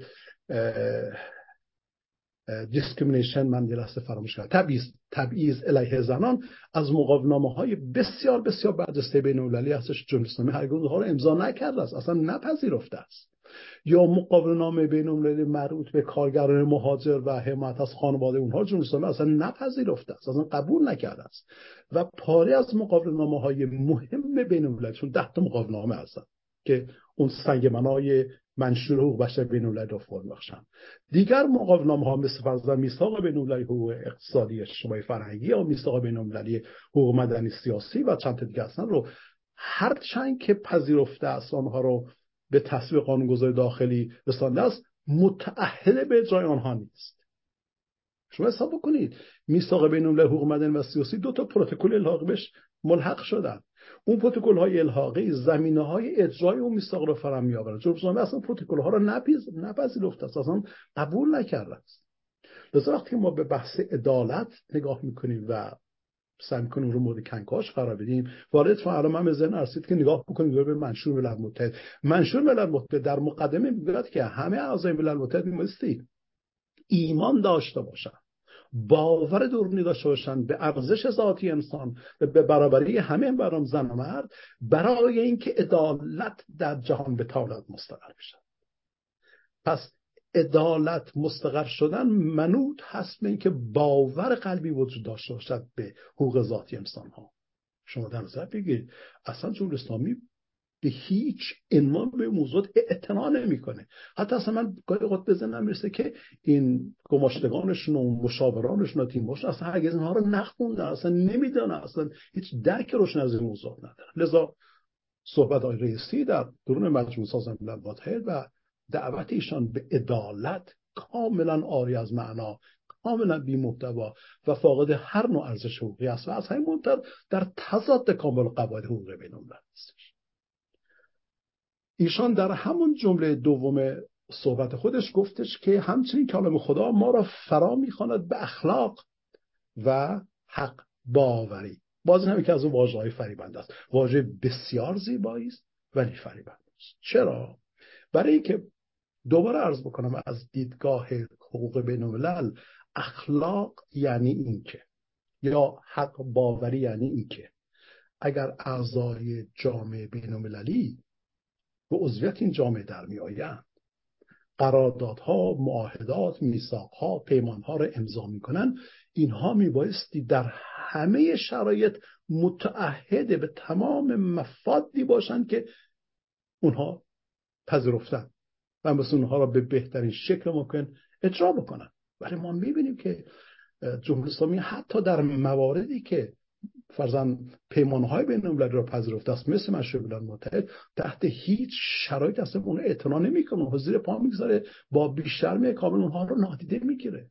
C: discrimination من لحظه فراموش کردم تبعیض تبعیض علیه زنان از مقاوله نامه های بسیار بسیار برجسته بین المللی هستش. جمهوری اسلامی هرگز رو امضا نکرده است اصلا نپذیرفته است. یا مقاوله نامه بین المللی مربوط به کارگران مهاجر و حمایت از خانواده اونها جمهوری اسلامی اصلا نپذیرفته است اصلا قبول نکرده است. و پاره از مقابل نامه های مهم بین المللی چون ده تا مقابل نامه هستن که اون سنگ منای منشور حقوق بشر بین المللی را فرم بخشن دیگر مقاومتنامه ها مثل فرضاً میثاق بین المللی حقوق اقتصادی اجتماعی فرهنگی یا میثاق بین المللی حقوق مدنی سیاسی و چند تا دیگه هستن رو هر چند که پذیرفته است آنها رو به تصویب قانونگذاری داخلی رسانده است متأهل به اجرای آنها نیست. شما حساب بکنید میثاق بین المللی حقوق مدنی و سیاسی دو تا پروتکل الحاق بهش ملحق شدن. اون پروتکل های الحاقی زمینه های اجرای اون میثاق رو فرام میآورد جمهوری اصلا پروتکل ها رو نپیز نپذیرفته است. اصلا قبول نکرده است. لذا وقتی ما به بحث عدالت نگاه می‌کنیم و سعی می‌کنیم رو مورد کنکاش قرار بدیم وارد الان من به ارسید که نگاه بکنیم به منشور ملل متحد. منشور ملل متحد در مقدمه می‌گوید که همه اعضای ملل متحد ایمان داشته باشند. باور درونی داشته باشند به ارزش ذاتی انسان و به برابری همه برام زن و مرد برای اینکه عدالت در جهان به طالت مستقر بشه. پس عدالت مستقر شدن منوط هست به اینکه باور قلبی وجود داشته باشد به حقوق ذاتی انسان ها شما در نظر بگیرید اصلا جمهوری اسلامی به هیچ عنوان به موضوع اعتنا نمی‌کنه. حتی اصلا من گاهی اوقات بزنم می‌رسه که این گماشتگانشون و مشاورانشون و تیمشون اصلا هرگز اینها رو نخوندن اصلا نمی‌دونن اصلا هیچ درک روشن از این موضوع ندارن. لذا صحبت های رئیسی در درون مجموع ملل متحد و دعوت ایشان به عدالت کاملا آری از معنا کاملا بی محتوا و فاقد هر نوع ارزش حقوقی است و از همین منتر در تضاد کامل قواعد حقوق بین است ایشان در همون جمله دوم صحبت خودش گفتش که همچنین کلام خدا ما را فرا می‌خواند به اخلاق و حق باوری. باز هم که از اون واژه های فریبند است. واژه بسیار زیبایی است ولی فریبند است. چرا؟ برای اینکه دوباره عرض بکنم از دیدگاه حقوق بین الملل اخلاق یعنی اینکه یا حق باوری یعنی اینکه اگر اعضای جامعه بین المللی به عضویت این جامعه در می آیند. قراردادها معاهدات میثاقها پیمانها را امضا می‌کنن اینها میبایستی در همه شرایط متعهد به تمام مفادی باشند که اونها پذیرفتن و مثل اونها را به بهترین شکل ممکن اجرا بکنن ولی ما می‌بینیم که جمهوری اسلامی حتی در مواردی که فرزن پیمانهای بین المللی را پذیرفته است مثل مشروع بلند متحد. تحت هیچ شرایط اصلا اون اعتنا نمی‌کنه. زیر پا می‌گذاره. با بیشتر کامل اونها رو نادیده می‌گیره.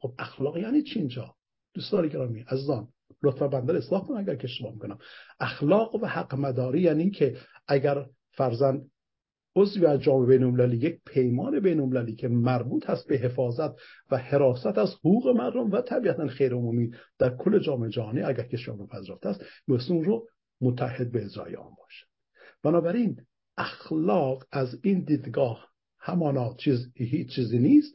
C: خب اخلاق یعنی چی اینجا؟ دوستان گرامی عزیزان لطفا بنده اصلاح کنم اگر که اشتباه می‌کنم. اخلاق و حق مداری یعنی که اگر فرزن عضوی از جامعه بین یک پیمان بین که مربوط هست به حفاظت و حراست از حقوق مردم و طبیعتا خیر عمومی در کل جامعه جهانی اگر کشور رو پذیرفته است اون رو متحد به اجرای آن باشه بنابراین اخلاق از این دیدگاه همانا چیز هیچ چیزی نیست.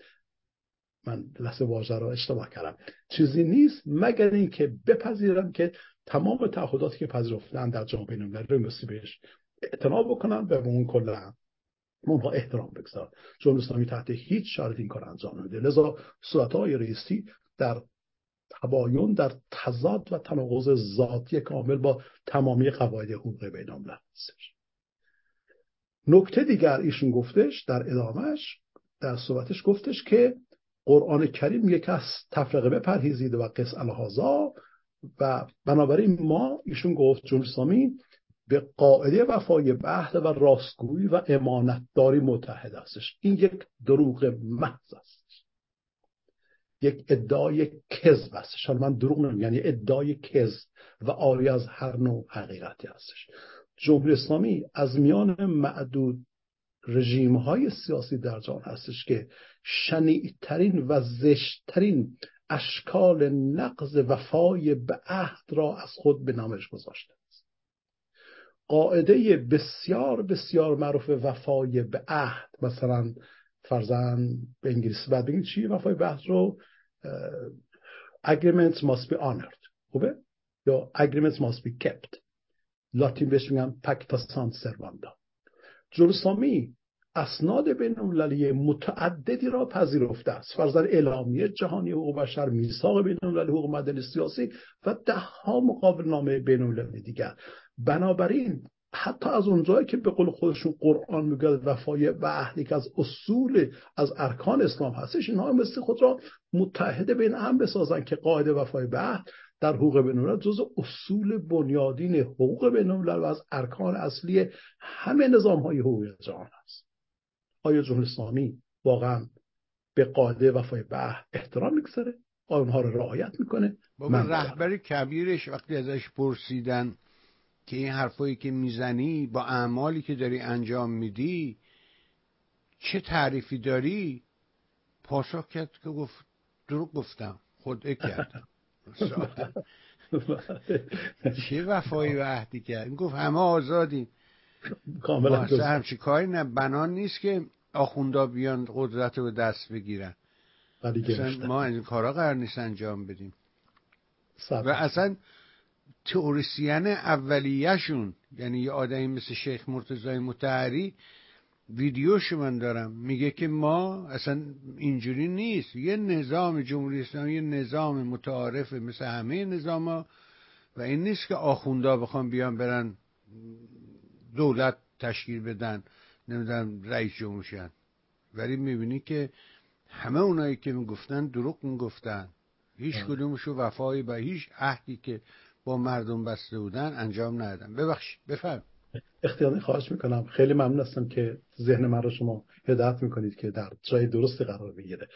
C: من لحظه واژه را اشتباه کردم. چیزی نیست مگر اینکه بپذیرم که تمام تعهداتی که پذیرفتن در جامعه بین‌المللی رو بهش اعتنا بکنن و به اون کلا اونها احترام بگذار. چون اسلامی تحت هیچ شرط این کار انجام نمیده. لذا صورت های رئیسی در تباین در تضاد و تناقض ذاتی کامل با تمامی قواعد حقوق بین هستش. نکته دیگر ایشون گفتش در ادامهش در صحبتش گفتش که قرآن کریم یک از تفرقه بپرهیزید و قص الهازا و بنابراین ما ایشون گفت جمهوری به قاعده وفای به و راستگویی و امانتداری متحد هستش. این یک دروغ محض است. یک ادعای کذب هستش. حالا من دروغ نمیم یعنی ادعای کذب و آری از هر نوع حقیقتی هستش. جمهوری اسلامی از میان معدود رژیم های سیاسی در جهان هستش که شنیعترین و زشتترین اشکال نقض وفای به عهد را از خود به نامش گذاشته قاعده بسیار بسیار معروف وفای به عهد. مثلا فرزن به انگلیسی بعد بگید چی وفای به عهد رو؟ agreements must be honored. خوبه؟ یا agreements must be kept. لاتین بهش میگن پکتا سان سرواندا جلوسامی اسناد بین المللی متعددی را پذیرفته است. فرزن اعلامیه جهانی حقوق بشر میثاق بین المللی حقوق مدنی سیاسی و ده ها مقابل نامه بین المللی دیگر. بنابراین حتی از اونجایی که به قول خودشون قرآن میگه وفای به عهد که از اصول از ارکان اسلام هستش اینها مثل خود را متحد بین هم بسازن که قاعده وفای به عهد در حقوق بین جز اصول بنیادین حقوق بین و از ارکان اصلی همه نظام های حقوقی جهان است آیا جمهوری اسلامی واقعا به قاعده وفای به عهد احترام می‌گذاره؟ آیا اونها رو رعایت می‌کنه؟
B: بابا رهبر کبیرش وقتی ازش پرسیدن که این حرفایی که می‌زنی با اعمالی که داری انجام میدی چه تعریفی داری؟ پاسخ کرد که گفت دروغ گفتم. خود کردم چه وفایی و عهدی کرد. این گفت همه آزادیم. کاملا همچی کاری نه. بنان نیست که آخوندا بیان قدرت رو دست بگیرن. ما این کارا قرار نیست انجام بدیم. و اصلا تئوریسین اولیهشون یعنی یه آدمی مثل شیخ مرتضای متحری ویدیوش من دارم. میگه که ما اصلا اینجوری نیست. یه نظام جمهوری اسلامی یه نظام متعارف مثل همه نظام ها و این نیست که آخوندا بخوام بیان برن دولت تشکیل بدن نمی‌دونم رئیس جمهورشن ولی می‌بینی که همه اونایی که می‌گفتن دروغ می‌گفتن. هیچ کدومشو وفایی و هیچ عهدی که با مردم بسته بودن انجام ندادن ببخشید بفرم
C: اختیاری خواهش می‌کنم. خیلی ممنون هستم که ذهن من رو شما هدایت می‌کنید که در جای درستی قرار بگیره.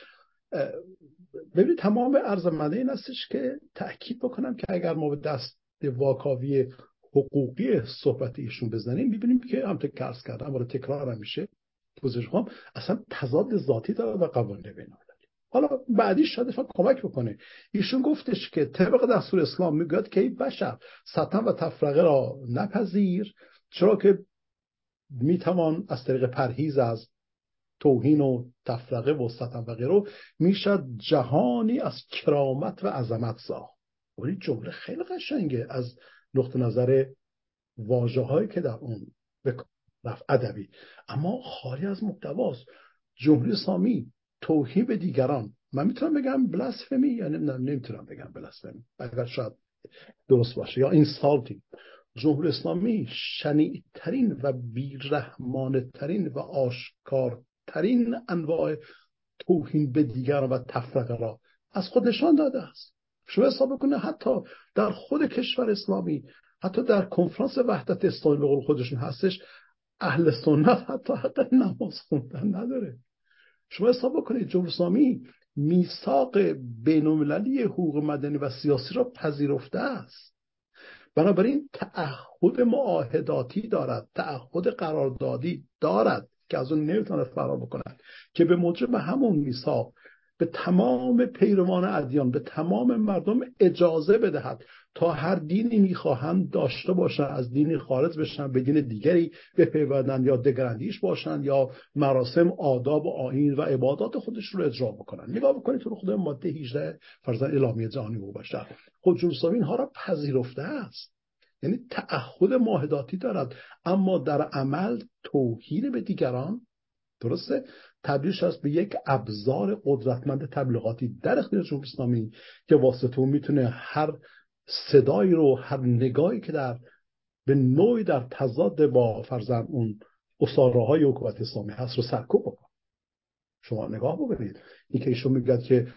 C: ببینید تمام عرض منده این هستش که تاکید بکنم که اگر ما به دست واکاوی حقوقی صحبت ایشون بزنیم می‌بینیم که هم تکرس کردم ولی تکرار هم میشه. توضیح اصلا تضاد ذاتی داره و قوانین بین حالا بعدی شاید کمک بکنه. ایشون گفتش که طبق دستور اسلام می‌گوید که ای بشر ستم و تفرقه را نپذیر چرا که می‌توان از طریق پرهیز از توهین و تفرقه و ستم و غیره می‌شد جهانی از کرامت و عظمت ساخت. ولی جمله خیلی قشنگه از نقطه نظر واجه هایی که در اون رفت. ادبی. اما خالی از محتواست. جمهوری سامی توهین به دیگران. من می‌تونم بگم بلاسفمی یا نمی‌تونم بگم بلاسفمی اگر شاید درست باشه. یا اینسالتینگ جمهوری اسلامی شنیعترین و بیرحمانه ترین و آشکارترین انواع توهین به دیگران و تفرقه را از خود نشان داده است. شما حساب کنه حتی در خود کشور اسلامی حتی در کنفرانس وحدت اسلامی به قول خودشون هستش اهل سنت حتی حق نماز خوندن نداره. شما حساب بکنید جمهوری میثاق بینالمللی حقوق مدنی و سیاسی را پذیرفته است. بنابراین تعهد معاهداتی دارد تعهد قراردادی دارد که از اون نمی‌تونه فرار بکند که به موجب همون میثاق به تمام پیروان ادیان به تمام مردم اجازه بدهد تا هر دینی می‌خواهند داشته باشند از دینی خارج بشن به دین دیگری بپیوندن یا دگراندیش باشند یا مراسم آداب و آین و عبادات خودش رو اجرا بکنن. نگاه بکنید تو خود ماده 18 فرزن اعلامیه جهانی و بشر. خود اینها را پذیرفته است. یعنی تعهد ماهداتی دارد. اما در عمل توهین به دیگران درسته؟ تبدیلش هست به یک ابزار قدرتمند تبلیغاتی. در اختیار جمهوری اسلامی که واسطه می‌تونه هر صدایی رو هر نگاهی که در به نوعی در تضاد با فرزن اون اصاره های حکومت اسلامی هست رو سرکوب بکن. شما نگاه بکنید. این که ایشون میگد که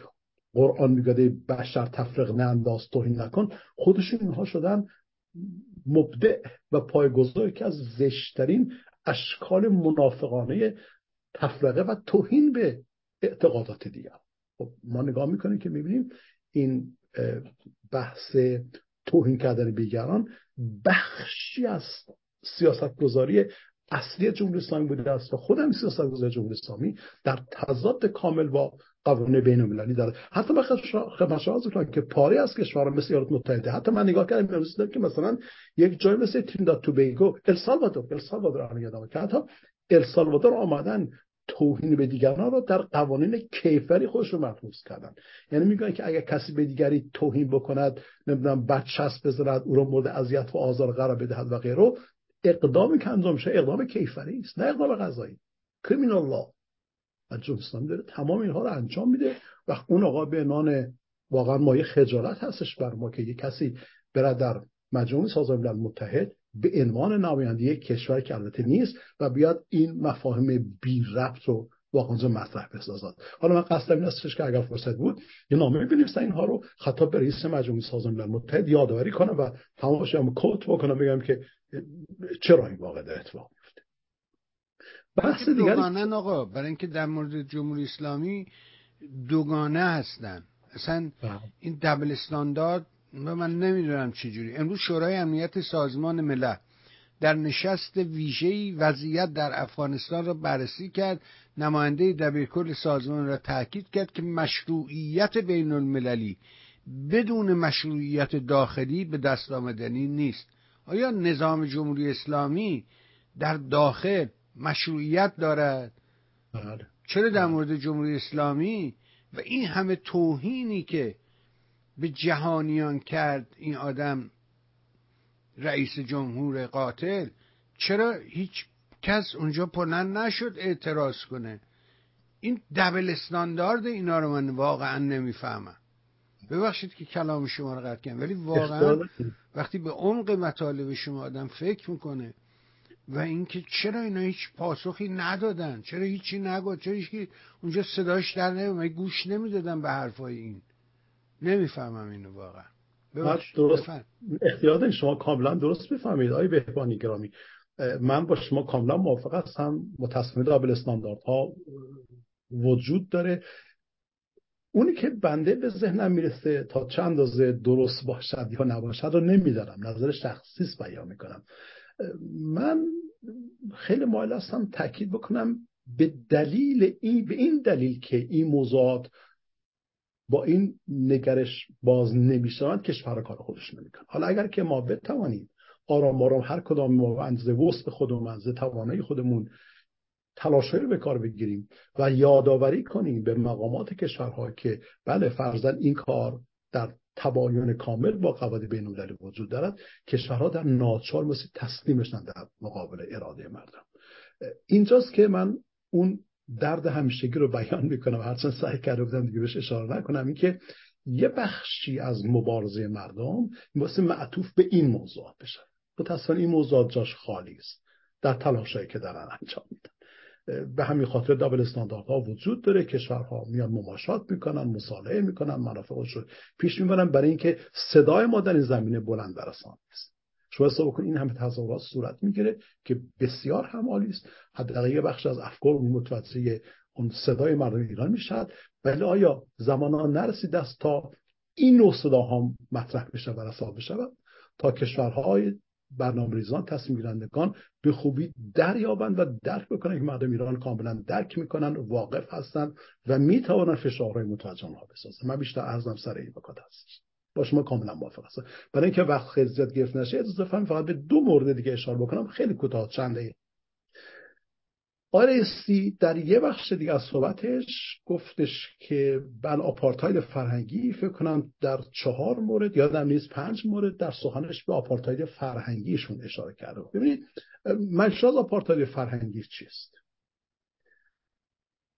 C: قرآن میگه بشر تفرق ننداز توهین نکن. خودشون اینها شدن مبدع و پایگذار که از زشترین اشکال منافقانه تفرقه و توهین به اعتقادات دیگر. خب ما نگاه می‌کنیم که می‌بینیم این بحث توهین کردن بیگران بخشی از سیاست گذاری اصلی جمهوری اسلامی بوده است و خودم سیاست گذاری جمهوری اسلامی در تضاد کامل با قوانین بین المللی داره. حتی من خدمت که پاره از کشورها مثل ایالات متحده. حتی من نگاه کردم امروز که مثلا یک جای مثل ترینداد توبیگو السالوادور السالوادور الان یادم که حتی السالوادور آمدن توهین به دیگران رو در قوانین کیفری خودش رو محفوظ کردن. یعنی میگن که اگر کسی به دیگری توهین بکند نمی‌دونم بد چسب بزند او رو مورد اذیت و آزار قرار بدهد و غیره اقدامی که انجام میشه اقدام کیفری است نه اقدام قضایی. کریمینال لا و اسلامی داره تمام اینها رو انجام میده و اون آقا به عنوان واقعا مایه خجالت هستش بر ما که یه کسی برد در مجموعه سازمان ملل متحد به عنوان نماینده کشور که البته نیست و بیاد این مفاهیم بی ربط رو واقعا مطرح بسازد. حالا من قصدم این استش که اگر فرصت بود یه نامه بنویسن اینها رو. خطاب به رئیس مجموعه سازمان ملل متحد یادآوری کنم و تمامش هم کوت بکنم بگم که چرا این واقع در اتفاق میفته.
B: بحث دیگر دوگانه آقا. برای اینکه در مورد جمهوری اسلامی دوگانه هستن. اصلا بله. این دبل استاندارد و من نمی‌دونم چجوری. امروز شورای امنیت سازمان ملل در نشست ویژه‌ای وضعیت در افغانستان را بررسی کرد. نماینده دبیرکل سازمان را تاکید کرد که مشروعیت بین المللی بدون مشروعیت داخلی به دست آمدنی نیست. آیا نظام جمهوری اسلامی در داخل مشروعیت دارد؟ بله. چرا در مورد جمهوری اسلامی؟ و این همه توهینی که به جهانیان کرد این آدم رئیس جمهور قاتل چرا هیچ کس اونجا پرنن نشد اعتراض کنه؟ این دبل استاندارد اینا رو من واقعا نمی‌فهمم. ببخشید که کلام شما رو قطع کنم ولی واقعا وقتی به عمق مطالب شما آدم فکر می‌کنه و اینکه چرا اینا هیچ پاسخی ندادن چرا هیچی نگفت چرا هیچی اونجا صداش در نمیومد گوش نمی‌دادن به حرفای این. نمی‌فهمم اینو واقعا.
C: درست اختیار شما کاملا درست بفهمید آقای بهبانی گرامی. من با شما کاملا موافق هستم. متاسفانه دابل ها وجود داره. اونی که بنده به ذهنم می‌رسه تا چند اندازه درست باشد یا نباشد رو نمیدارم. نظر شخصیست بیان می‌کنم. من خیلی مایل هستم تاکید بکنم به دلیل این به این دلیل که این موضوعات با این نگرش باز نمی‌شوند کشور کار خودش نمیکن حالا اگر که ما بتوانیم آرام آرام هر کدام ما و اندازه وسط خودمون اندازه توانایی خودمون تلاشهایی به کار بگیریم و یادآوری کنیم به مقامات کشورها که بله فرزن این کار در تباین کامل با قواعد بین المللی وجود دارد کشورها در ناچار مثل تسلیمشن در مقابل اراده مردم. اینجاست که من اون درد همیشگی رو بیان می‌کنم. هرچند سعی کرده بودم دیگه بهش اشاره نکنم. اینکه یه بخشی از مبارزه مردم واسه معطوف به این موضوعات بشه. متاسفانه این موضوعات جاش خالی است. در تلاشایی که دارن انجام میدن. به همین خاطر دابل ها وجود داره. کشورها میان مماشات می‌کنن مصالحه می‌کنن منافع رو پیش می‌برن. برای اینکه صدای ما در این زمینه بلند برسان است. شما حساب این همه تظاهرات صورت می‌گیره که بسیار هم است. حداقل یه بخش از افکار متوجه اون صدای مردم ایران می‌شد ولی آیا زمان ها نرسید است تا این نوع صدا هم مطرح بشه و رسال بشه؟ تا کشورهای برنامه ریزان تصمیم گیرندگان به خوبی دریابند و درک بکنن که مردم ایران کاملا درک می‌کنن واقف هستن و می‌توانن فشارهای متوجه ها بسازن من بیشتر ارزم سر این بکات هست با شما کاملا موافق هستم. برای اینکه وقت خیلی زیاد گرفت نشه اجازه فقط به دو مورد دیگه اشاره بکنم. خیلی کوتاه چند دقیقه آرستی در یه بخش دیگه از صحبتش گفتش که بل آپارتاید فرهنگی فکر کنم در چهار مورد یا در نیز پنج مورد در سخنش به آپارتاید فرهنگیشون اشاره کرده. ببینید مجراز آپارتاید فرهنگی چیست؟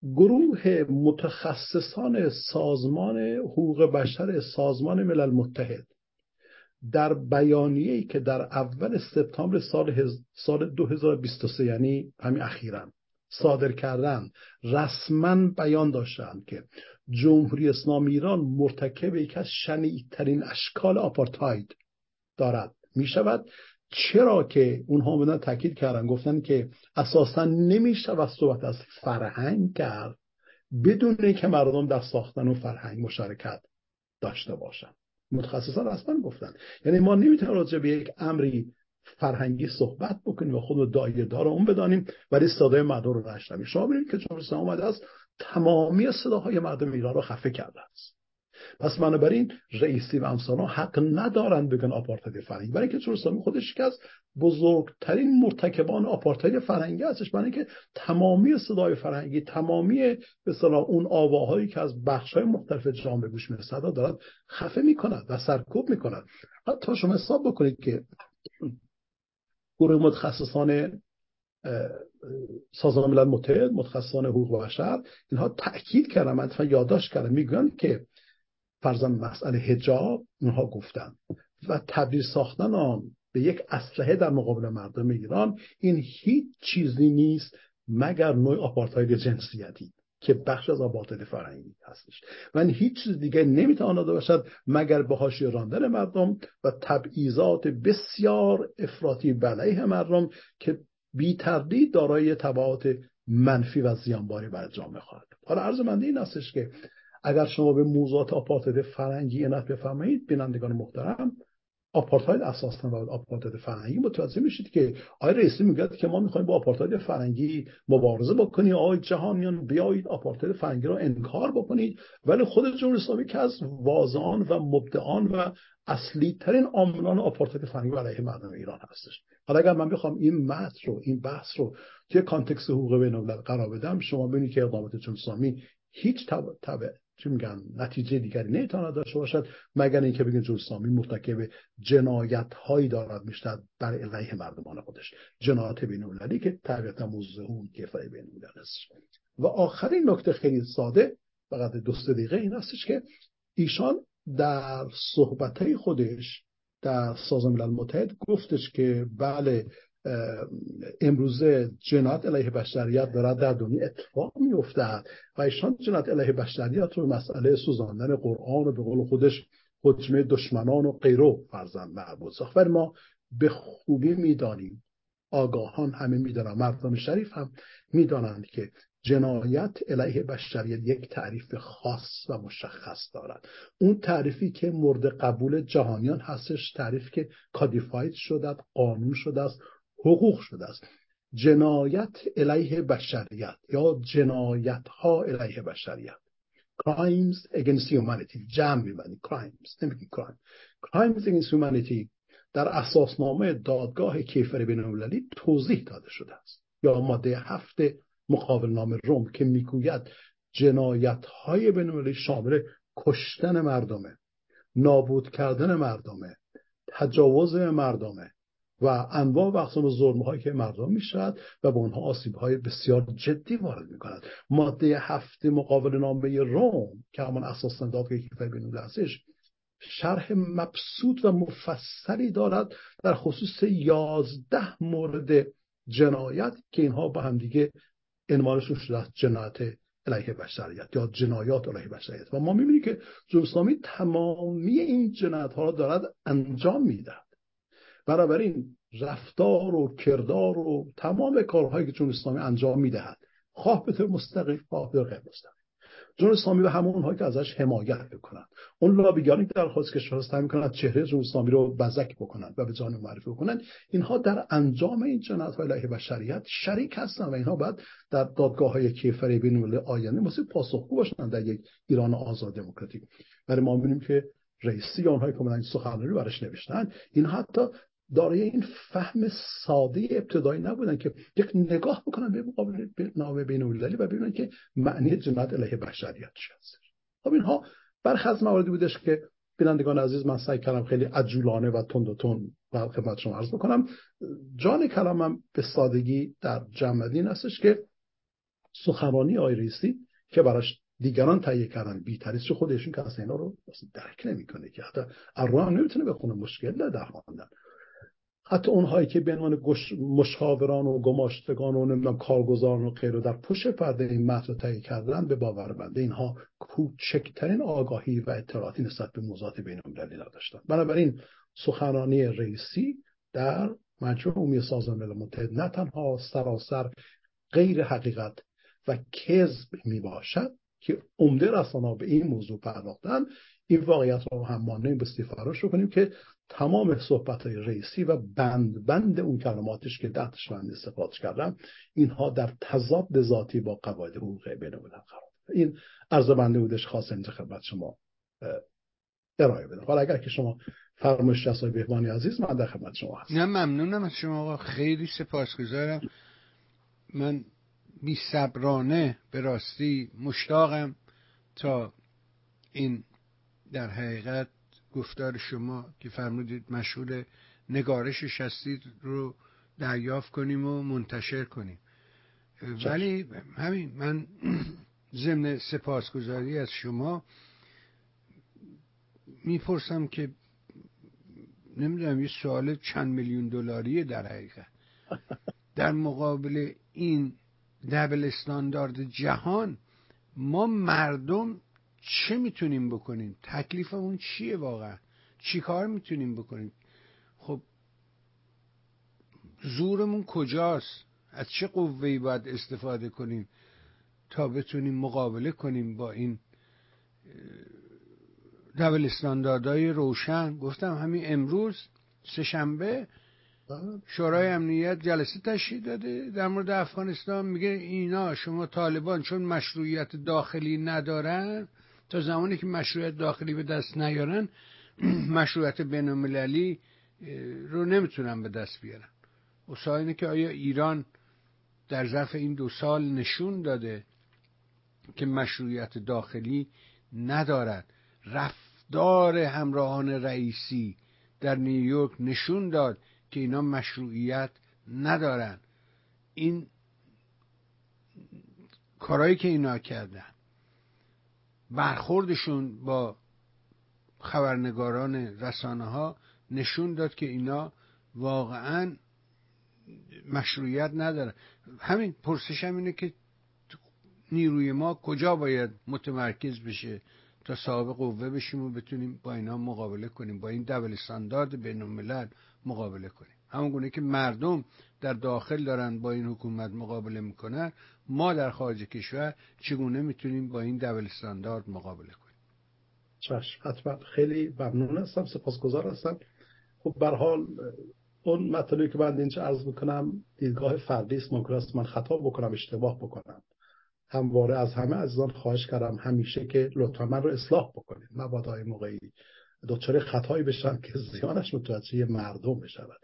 C: گروه متخصصان سازمان حقوق بشر سازمان ملل متحد در بیانیه‌ای که در اول سپتامبر سال, سال 2023 یعنی همین اخیرا صادر کردن رسما بیان داشتند که جمهوری اسلامی ایران مرتکب یک از شنیعترین اشکال آپارتاید دارد. می شود چرا که اونها بودن تاکید کردن گفتن که اساسا نمی شود صحبت از فرهنگ کرد بدون که مردم در ساختن و فرهنگ مشارکت داشته باشند. متخصصان اصلا گفتن. یعنی ما نمی‌تونیم راجع به یک امری فرهنگی صحبت بکنیم و خود دایه دار اون بدانیم ولی صدای مردم رو نشنویم. شما ببینید که جمهوری اسلامی آمده است تمامی صداهای مردم ایران رو خفه کرده است. پس بنابراین رئیسی و امثالان حق ندارند بگن آپارتاید فرهنگی برای اینکه جمهوری خودش که از بزرگترین مرتکبان آپارتاید فرهنگی هستش برای اینکه تمامی صدای فرهنگی تمامی به اون آواهایی که از بخش‌های مختلف جامعه گوش می‌رسد دارد خفه می‌کند و سرکوب می‌کند حتی شما حساب بکنید که گروه متخصصان سازمان ملل متحد متخصصان حقوق بشر اینها تاکید کردن من یادداشت کردم میگن که فرضاً مسئله حجاب اینها گفتن. و تبدیل ساختن آن به یک اسلحه در مقابل مردم ایران این هیچ چیزی نیست مگر نوع آپارتاید جنسیتی که بخش از آپارتاید فرهنگی هستش. و هیچ چیز دیگه نمی‌تواند باشد مگر به حاشیه راندن مردم و تبعیضات بسیار افراطی علیه مردم که بی تردید دارای تبعات منفی و زیانباری بر جامعه خواهد حالا عرض منده این هستش که اگر شما به موضوعات آپارتاید فرهنگی عنایت بفرمایید بینندگان محترم آپارتاید اساسا و آپارتاید فرهنگی متوجه میشید که آقای رئیسی میگه که ما می‌خوایم با آپارتاید فرهنگی مبارزه بکنیم. آقای جهانیان بیایید آپارتاید فرهنگی رو انکار بکنید. ولی خود جمهوری اسلامی که از واضعان و مبدعان و اصلی ترین عاملان آپارتاید فرهنگی علیه مردم ایران هستش. حالا اگر من بخوام این متن رو این بحث رو توی کانتکست حقوق بین قرار بدم شما ببینید که اقدامات جمهوری هیچ چی میگن نتیجه دیگری نمی‌تواند داشته باشد مگر اینکه بگن جمهوری مرتکب جنایت هایی دارد می‌شد بر علیه مردمان خودش. جنایت بین که طبیعتا موضوع اون کفای بین است. و آخرین نکته خیلی ساده فقط دو سه دقیقه این هستش که ایشان در صحبت خودش در سازمان ملل متحد گفتش که بله امروزه جنایت علیه بشریت دارد در دنیا اتفاق میافتد. و ایشان جنایت علیه بشریت رو مسئله سوزاندن قرآن و به قول خودش حجمه دشمنان و غیرو فرزن مربوط ساخت. ما به خوبی می‌دانیم آگاهان همه می‌دانند مردم شریف هم می‌دانند که جنایت علیه بشریت یک تعریف خاص و مشخص دارد. اون تعریفی که مورد قبول جهانیان هستش تعریف که کادیفاید شده قانون شده است حقوق شده است. جنایت علیه بشریت یا جنایت ها علیه بشریت. Crimes against humanity جمع میبنی crimes نمیگی crime. Crimes against humanity در اساسنامه دادگاه کیفر بین توضیح داده شده است. یا ماده هفت مقابل نام روم که می‌گوید جنایت های بین شامل کشتن مردمه نابود کردن مردمه تجاوز مردمه و انواع و اقسام ظلم هایی که مردم می‌شد و به اونها آسیب های بسیار جدی وارد می‌کند. ماده هفته مقابل نامه روم که همان اساس دادگاه کیفر بین هستش شرح مبسوط و مفصلی دارد در خصوص یازده مورد جنایت که اینها با هم دیگه انمارشون شده است جنایت علیه بشریت یا جنایات علیه بشریت. و ما می‌بینیم که جمهوری تمامی این جنایت ها را دارد انجام می‌دهد. بنابراین رفتار و کردار و تمام کارهایی که چون اسلامی انجام می‌دهد خواه به طور مستقیم خواه به غیر مستقیم. جمهوری اسلامی و همون اونهایی که ازش حمایت بکنن اون لابیگانی که در خواست کشور سعی می‌کنن چهره جمهوری اسلامی رو بزک بکنن و به جان معرفی بکنن اینها در انجام این جنایت های علیه بشریت شریک هستن و اینها باید در دادگاه های کیفری بین آینده مثل پاسخگو باشن در یک ایران آزاد دموکراتیک. برای ما می‌بینیم که رئیسی آنهایی که این سخنرانی برش نوشتن این حتی دارای این فهم ساده ابتدایی نبودن که یک نگاه بکنن به مقابل نامه بین المللی و ببینن که معنی جنایت علیه بشریت چی هست. خب اینها برخی از مواردی بودش که بینندگان عزیز من سعی کردم خیلی عجولانه و تند و تند و خدمت شما عرض بکنم. جان کلامم به سادگی در جمع این هستش که سخنرانی آی ریسی که براش دیگران تهیه کردن بیتریست چه خودشون که اصلا اینا رو درک نمی‌کنه که حتی اران نمی‌تونه بخونه مشکل در خواندن حتی اونهایی که به عنوان مشاوران و گماشتگان و نمی‌دونم کارگزاران و غیره در پشت پرده این متن تهیه کردن به باور بنده اینها کوچکترین آگاهی و اطلاعاتی نسبت به موضوعات بین المللی نداشتن. بنابراین سخنرانی رئیسی در مجموع عمومی سازمان ملل متحد نه تنها سراسر غیر حقیقت و کذب می باشد که عمده رسانه به این موضوع پرداختن این واقعیت رو هم مانعیم به فراموش کنیم که تمام صحبت های رئیسی و بند بند اون کلماتش که دهتش من استفاده کردم اینها در تضاد ذاتی با قواعد حقوق بین الملل قرار این عرض بنده بودش خاص اینجا خدمت شما ارائه بدم. حالا اگر که شما فرمایش جسای بهبانی عزیز من در خدمت شما هستم.
B: نه ممنونم از شما آقا. خیلی سپاسگزارم. من بی صبرانه به راستی مشتاقم تا این در حقیقت گفتار شما که فرمودید مشهور نگارش هستید رو دریافت کنیم و منتشر کنیم. ولی همین من ضمن سپاسگزاری از شما می‌پرسم که نمی‌دونم یه سوال چند میلیون دلاریه در حقیقت. در مقابل این دبل استاندارد جهان ما مردم چه می‌تونیم بکنیم؟ تکلیف اون چیه واقعا؟ چی کار می‌تونیم بکنیم؟ خب زورمون کجاست؟ از چه قوهی باید استفاده کنیم تا بتونیم مقابله کنیم با این دبل استانداردهای روشن؟ گفتم همین امروز سهشنبه شورای امنیت جلسه تشکیل داده در مورد افغانستان میگه اینا شما طالبان چون مشروعیت داخلی ندارن تا زمانی که مشروعیت داخلی به دست نیارن مشروعیت بین المللی رو نمی‌تونن به دست بیارن. و اینه که آیا ایران در ظرف این دو سال نشون داده که مشروعیت داخلی ندارد. رفتار همراهان رئیسی در نیویورک نشون داد که اینا مشروعیت ندارن. این کارهایی که اینا کردن برخوردشون با خبرنگاران رسانه ها نشون داد که اینا واقعا مشروعیت ندارن همین پرسش هم اینه که نیروی ما کجا باید متمرکز بشه تا صاحب قوه بشیم و بتونیم با اینا مقابله کنیم با این دبل استاندارد بین الملل مقابله کنیم. همون گونه که مردم در داخل دارن با این حکومت مقابله می‌کنن ما در خارج کشور چگونه می‌تونیم با این دبل استاندارد مقابله کنیم؟
C: چشم حتما. خیلی ممنون هستم سپاسگزار هستم. خب بر حال اون مطلبی که من اینجا عرض می‌کنم دیدگاه فردی است. ممکن است من خطا بکنم اشتباه بکنم. همواره از همه عزیزان خواهش کردم همیشه که لطفا من رو اصلاح بکنید. مبادا موقعی دچار خطایی بشن که زیانش متوجه مردم بشود.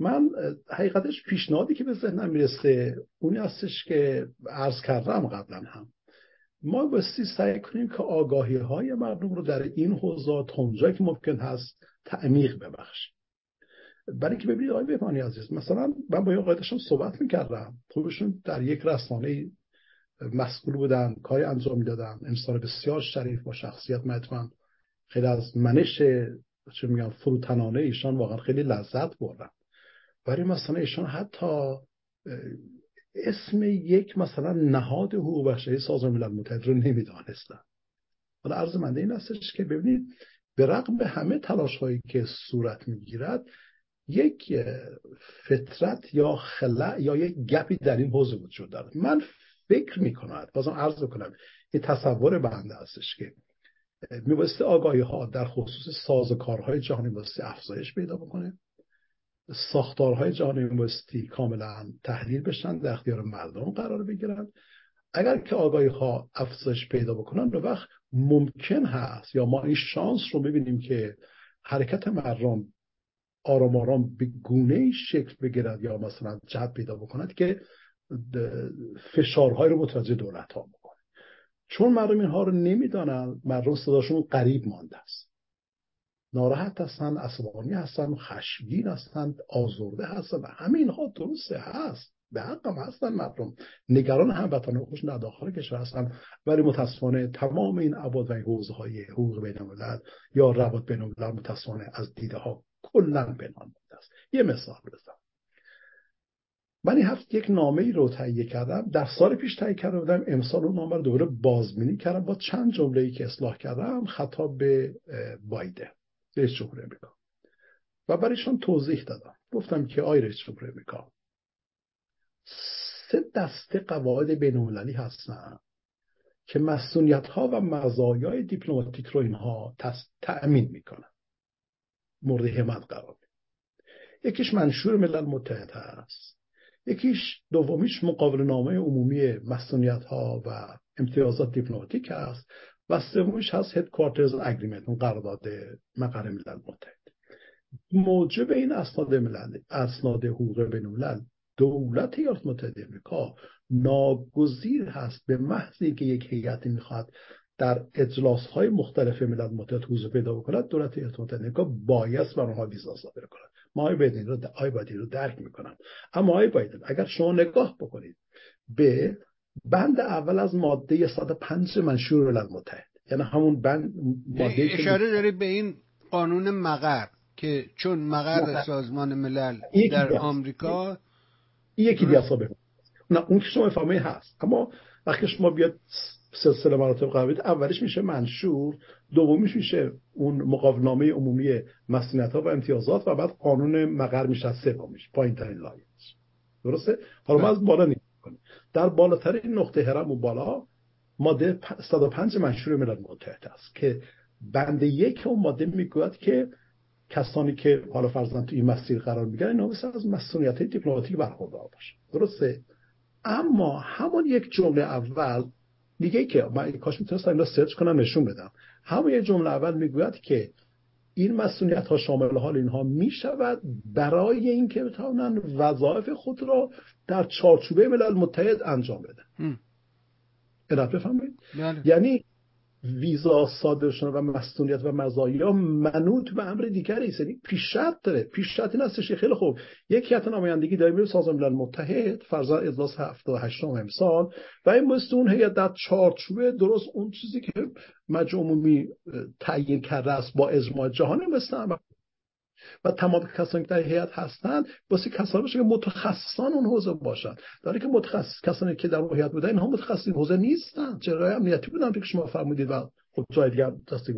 C: من حقیقتش پیشنهادی که به ذهنم می‌رسه اونی هستش که عرض کردم قبلا هم. ما بسیار سعی کنیم که آگاهی های مردم رو در این حوزات اونجایی که ممکن هست تعمیق ببخشیم. برای اینکه ببینید آقای بهبانی عزیز مثلا من با یه داشتم صحبت می‌کردم. خودشون در یک رسانه مسئول بودن کاری انجام می‌دادن. انسان بسیار شریف با شخصیت مطمئن. خیلی از منش چه میگم فروتنانه ایشان واقعا خیلی لذت بردم برای مثلا ایشان حتی اسم یک مثلا نهاد حقوق بشری سازمان ملل متحد رو نمی‌دانستن. حالا عرض منده این هستش که ببینید به رغم همه تلاش هایی که صورت می‌گیرد یک فطرت یا خلع یا یک گپی در این حوزه وجود دارد. من فکر می‌کنم بازم عرض کنم این تصور بنده هستش که میبایستی آگاهی ها در خصوص ساز و کارهای جهانی میبایستی افزایش پیدا بکنه. ساختارهای جهانی میبایستی کاملا تحلیل بشن در اختیار مردم قرار بگیرن. اگر که آگاهی ها افزایش پیدا بکنن به وقت ممکن هست یا ما این شانس رو ببینیم که حرکت مردم آرام آرام به گونه شکل بگیرد یا مثلا جهت پیدا بکند که فشارهای رو متوجه دولت ها بکنه. چون مردم اینها رو نمی‌دانن مردم صداشون قریب مانده است. ناراحت هستن عصبانی هستن خشمگین هستن آزرده هستن و همه اینها درسته هست. به حق هم هستن مردم. نگران هموطنان خوش نداخل کشور هستن. ولی متاسفانه تمام این عباد و حوزه های حقوق بین الملل یا روابط بین الملل متاسفانه از دیده ها کلا پنهان است. یه مثال بزنم. من این هفته یک نامه ای رو تهیه کردم. در سال پیش تهیه کرده بودم. امسال اون نامه رو دوباره بازبینی کردم. با چند جمله ای که اصلاح کردم خطاب به بایده رئیس جمهور امریکا و برایشان توضیح دادم. گفتم که آی رئیس جمهور امریکا سه دسته قواعد بینالمللی هستن که مسئولیت ها و مزایای دیپلماتیک رو اینها تأمین می‌کنن. مورد حمایت قرار یکیش منشور ملل متحد هست. یکیش دومیش مقابل نامه عمومی مسئولیت ها و امتیازات دیپلماتیک هست. و سومیش هست Headquarters Agreement اون قرارداد مقر ملل متحد. موجب این اسناد ملل اسناد حقوق بین دولت ایالات متحده امریکا ناگزیر هست به محضی که یک هیئتی می‌خواد در اجلاس های مختلف ملل متحد حضور پیدا بکند دولت ایالات متحده امریکا باید بر آنها ویزا صادر کند ما آقای بایدن رو آقای رو درک می‌کنم. اما آقای بایدن اگر شما نگاه بکنید به بند اول از ماده 105 منشور ملل متحد. یعنی همون بند
B: ماده اشاره دارید به این قانون مقر که چون مقر سازمان ملل در آمریکا
C: یکی دیگه نه اون که شما فهمه هست. اما وقتی شما بیاد سلسله مراتب قرار اولش میشه منشور دومیش میشه اون مقابلنامه عمومی مسئولیت ها و امتیازات و بعد قانون مقر میشه سومیش پایین ترین لایه درسته؟ حالا ما از بالا نگاه کنیم در بالاترین نقطه هرم و بالا ماده 105 منشور ملل متحد است که بند یک اون ماده می‌گوید که کسانی که حالا فرزن تو این مسیر قرار می‌گیرن اینا از مسئولیت دیپلماتیک برخوردار باشه درسته؟ اما همون یک جمله اول میگه که من کاش می‌تونستم اینا سرچ کنم نشون بدم. همون یک جمله اول می‌گوید که این مسئولیت ها شامل حال اینها می شود برای اینکه بتوانند وظایف خود را در چارچوبه ملل متحد انجام بدن. علت بفهمید بله. یعنی ویزا صادر شدن و مسئولیت و مزایا منوط به امر دیگری است. یعنی پیشرفت داره. پیشرفت این هستش خیلی خوب. یک هیئت نمایندگی دائمی سازمان ملل متحد فرضاً اجلاس 78 امسال و این مثل اون هیئت در چارچوبه درست اون چیزی که مجمع عمومی تعیین کرده است با اجماع جهانی مثل و تمام کسانی که در هیئت هستند واسه کسانی باشه که متخصصان اون حوزه باشن. داره که متخصص کسانی که در هیئت بودن اینها متخصصین حوزه نیستن. چرا؟ امنیتی بودن که شما فرمودید و خب جای دیگه دستی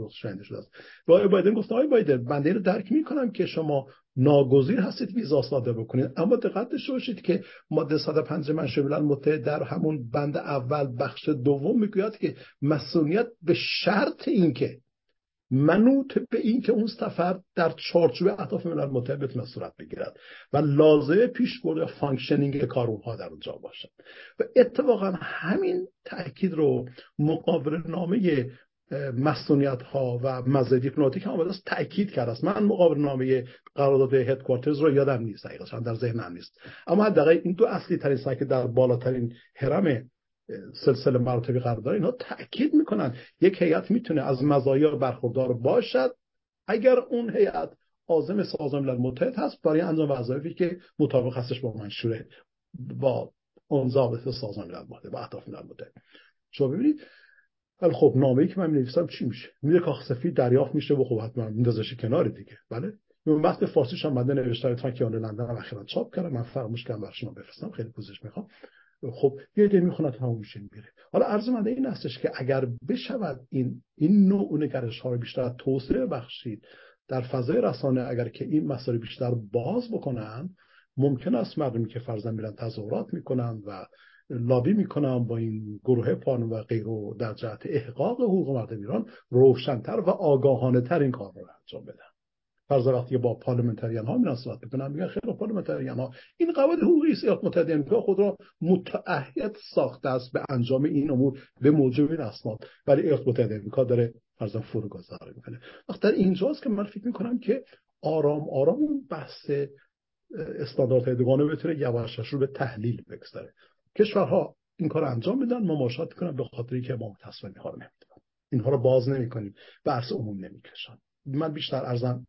C: شده است. و آقای بایدن گفت آقای بایدن بنده رو درک می‌کنم که شما ناگزیر هستید ویزا صادر بکنید. اما دقت داشته باشید که ماده 105 منشور ملل متحد در همون بند اول بخش دوم می‌گوید که مسئولیت به شرط اینکه منوط به این که اون سفر در چارچوب اهداف ملل متحد بتونه صورت بگیرد و لازمه پیش برد یا functioning کار اونها در اونجا باشد. و اتفاقا همین تاکید رو مقاوله نامه مصونیت ها و مزایای دیپلماتیک هم است تاکید کرده است. من مقاوله نامه قرارداد Headquarters رو یادم نیست حقیقتا در ذهنم نیست. اما حداقل این دو اصلی ترین که در بالاترین هرم سلسله مراتبی قرار داره اینها تاکید می‌کنن. یک هیئت می‌تونه از مزایا برخوردار باشد. اگر اون هیئت عازم سازمان ملل متحد هست برای انجام وظایفی که مطابق هستش با منشور با اون ضابط سازمان ملل متحد با اهداف ملل متحد. شما ببینید ولی خب نامه‌ای که من می‌نویسم چی میشه؟ میره کاخ سفید دریافت میشه و خب حتما میندازش کنار دیگه. بله؟ اون وقت فارسیش هم مده نوشته تا که لندن اخیرا چاپ کردم. من فراموش کردم برای شما بفرستم. خیلی پوزش می‌خوام. خب یه عده می‌خونه تمام میشه میره حالا عرض من این هستش که اگر بشود این این نوع نگرش ها رو بیشتر توسعه بخشید در فضای رسانه اگر که این مسائل بیشتر باز بکنن ممکن است مردمی که فرضاً میرن تظاهرات می‌کنن و لابی می‌کنم با این گروه پان و غیره در جهت احقاق حقوق مردم ایران روشنتر و آگاهانه تر این کار رو انجام بدم فرض وقتی با پارلمنتریان ها میرن صحبت می‌کنن میگن خیلی پارلمنتریان ها. این قواعد حقوقی ایالات متحده آمریکا خود را متعهد ساخته است به انجام این امور به موجب این اسناد. ولی ایالات متحده آمریکا داره فرضاً فروگذاری می‌کنه. وقتی در اینجاست که من فکر می‌کنم که آرام آرام اون بحث استانداردهای دوگانه بتونه یواش رو به تحلیل بگذاره. کشورها این کار انجام میدن مماشات کنن به خاطر که ما تصمیم ها رو نمی‌دونن اینها رو باز نمی‌کنیم. بحث عموم نمی‌کشن. من بیشتر ارزم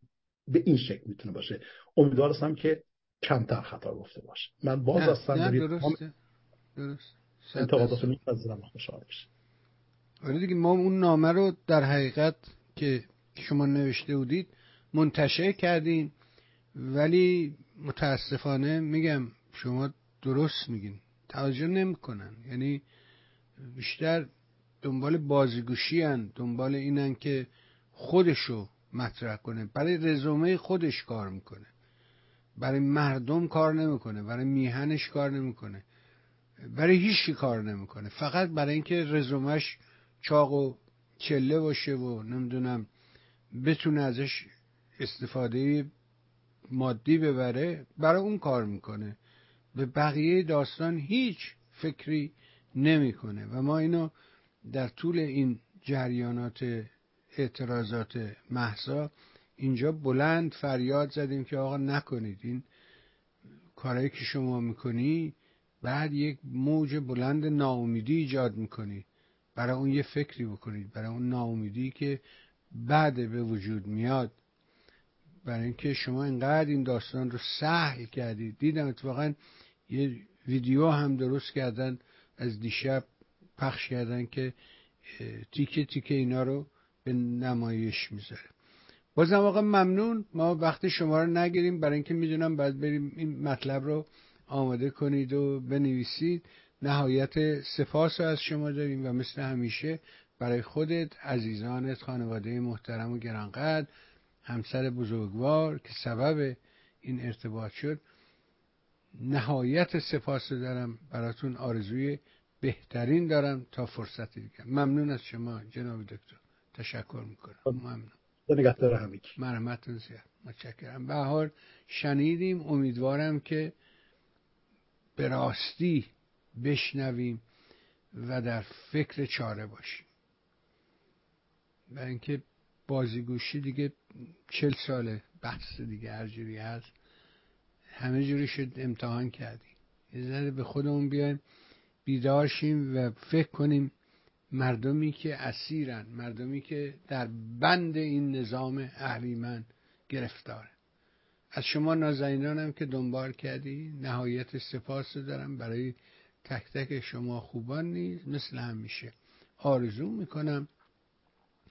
C: به این شکل می‌تونه باشه. امیدوار هستم که کمتر خطا گفته باشه. من باز هستم
B: درسته درست.
C: انتقادات میپذیرم خوشحال بشه
B: آره دیگه ما اون نامه رو در حقیقت که شما نوشته بودید منتشر کردیم ولی متاسفانه میگم شما درست میگین. توجه نمی‌کنن. یعنی بیشتر دنبال بازیگوشی هن دنبال اینن که خودشو مطرح کنه. برای رزومه خودش کار می‌کنه. برای مردم کار نمی‌کنه. برای میهنش کار نمی‌کنه. برای هیچی کار نمی‌کنه. فقط برای اینکه رزومش چاق و چله باشه و نمی‌دونم بتونه ازش استفاده مادی ببره برای اون کار می‌کنه. به بقیه داستان هیچ فکری نمی‌کنه. و ما اینو در طول این جریانات اعتراضات محسا اینجا بلند فریاد زدیم که آقا نکنید این کارهایی که شما می‌کنی بعد یک موج بلند ناامیدی ایجاد می‌کنید برای اون یه فکری بکنید برای اون ناامیدی که بعد به وجود میاد. برای اینکه شما اینقدر این داستان رو سهل کردید. دیدم اتفاقا یه ویدیو هم درست کردن از دیشب پخش کردن که تیکه تیکه اینا رو به نمایش می‌ذاره. بازم واقعا ممنون. ما وقت شما رو نگیریم برای اینکه می‌دونم باید بریم این مطلب رو آماده کنید و بنویسید. نهایت سپاس رو از شما داریم و مثل همیشه برای خودت عزیزانت خانواده محترم و گرانقدر همسر بزرگوار که سبب این ارتباط شد. نهایت سپاس دارم. براتون آرزوی بهترین دارم تا فرصتی دیگه ممنون از شما جناب دکتر. تشکر می‌کنم. خب، ممنون.
C: نگهدار همگی
B: مرحمتتون زیاد. متشکرم. بهار شنیدیم. امیدوارم که به راستی بشنویم و در فکر چاره باشیم. و اینکه بازیگوشی دیگه چل ساله بحث دیگه هر جوری هست همه جوری شد امتحان کردیم. یه ذره به خودمون بیایم بیدارشیم و فکر کنیم مردمی که اسیرن مردمی که در بند این نظام اهریمن گرفتاره از شما نازنینانم که دنبال کردی نهایت سپاس دارم. برای تک تک شما خوبان نیز مثل همیشه آرزو می‌کنم.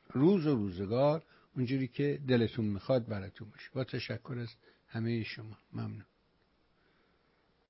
B: روز و روزگار اونجوری که دلتون می‌خواد براتون باشه. با تشکر از همه شما. ممنون.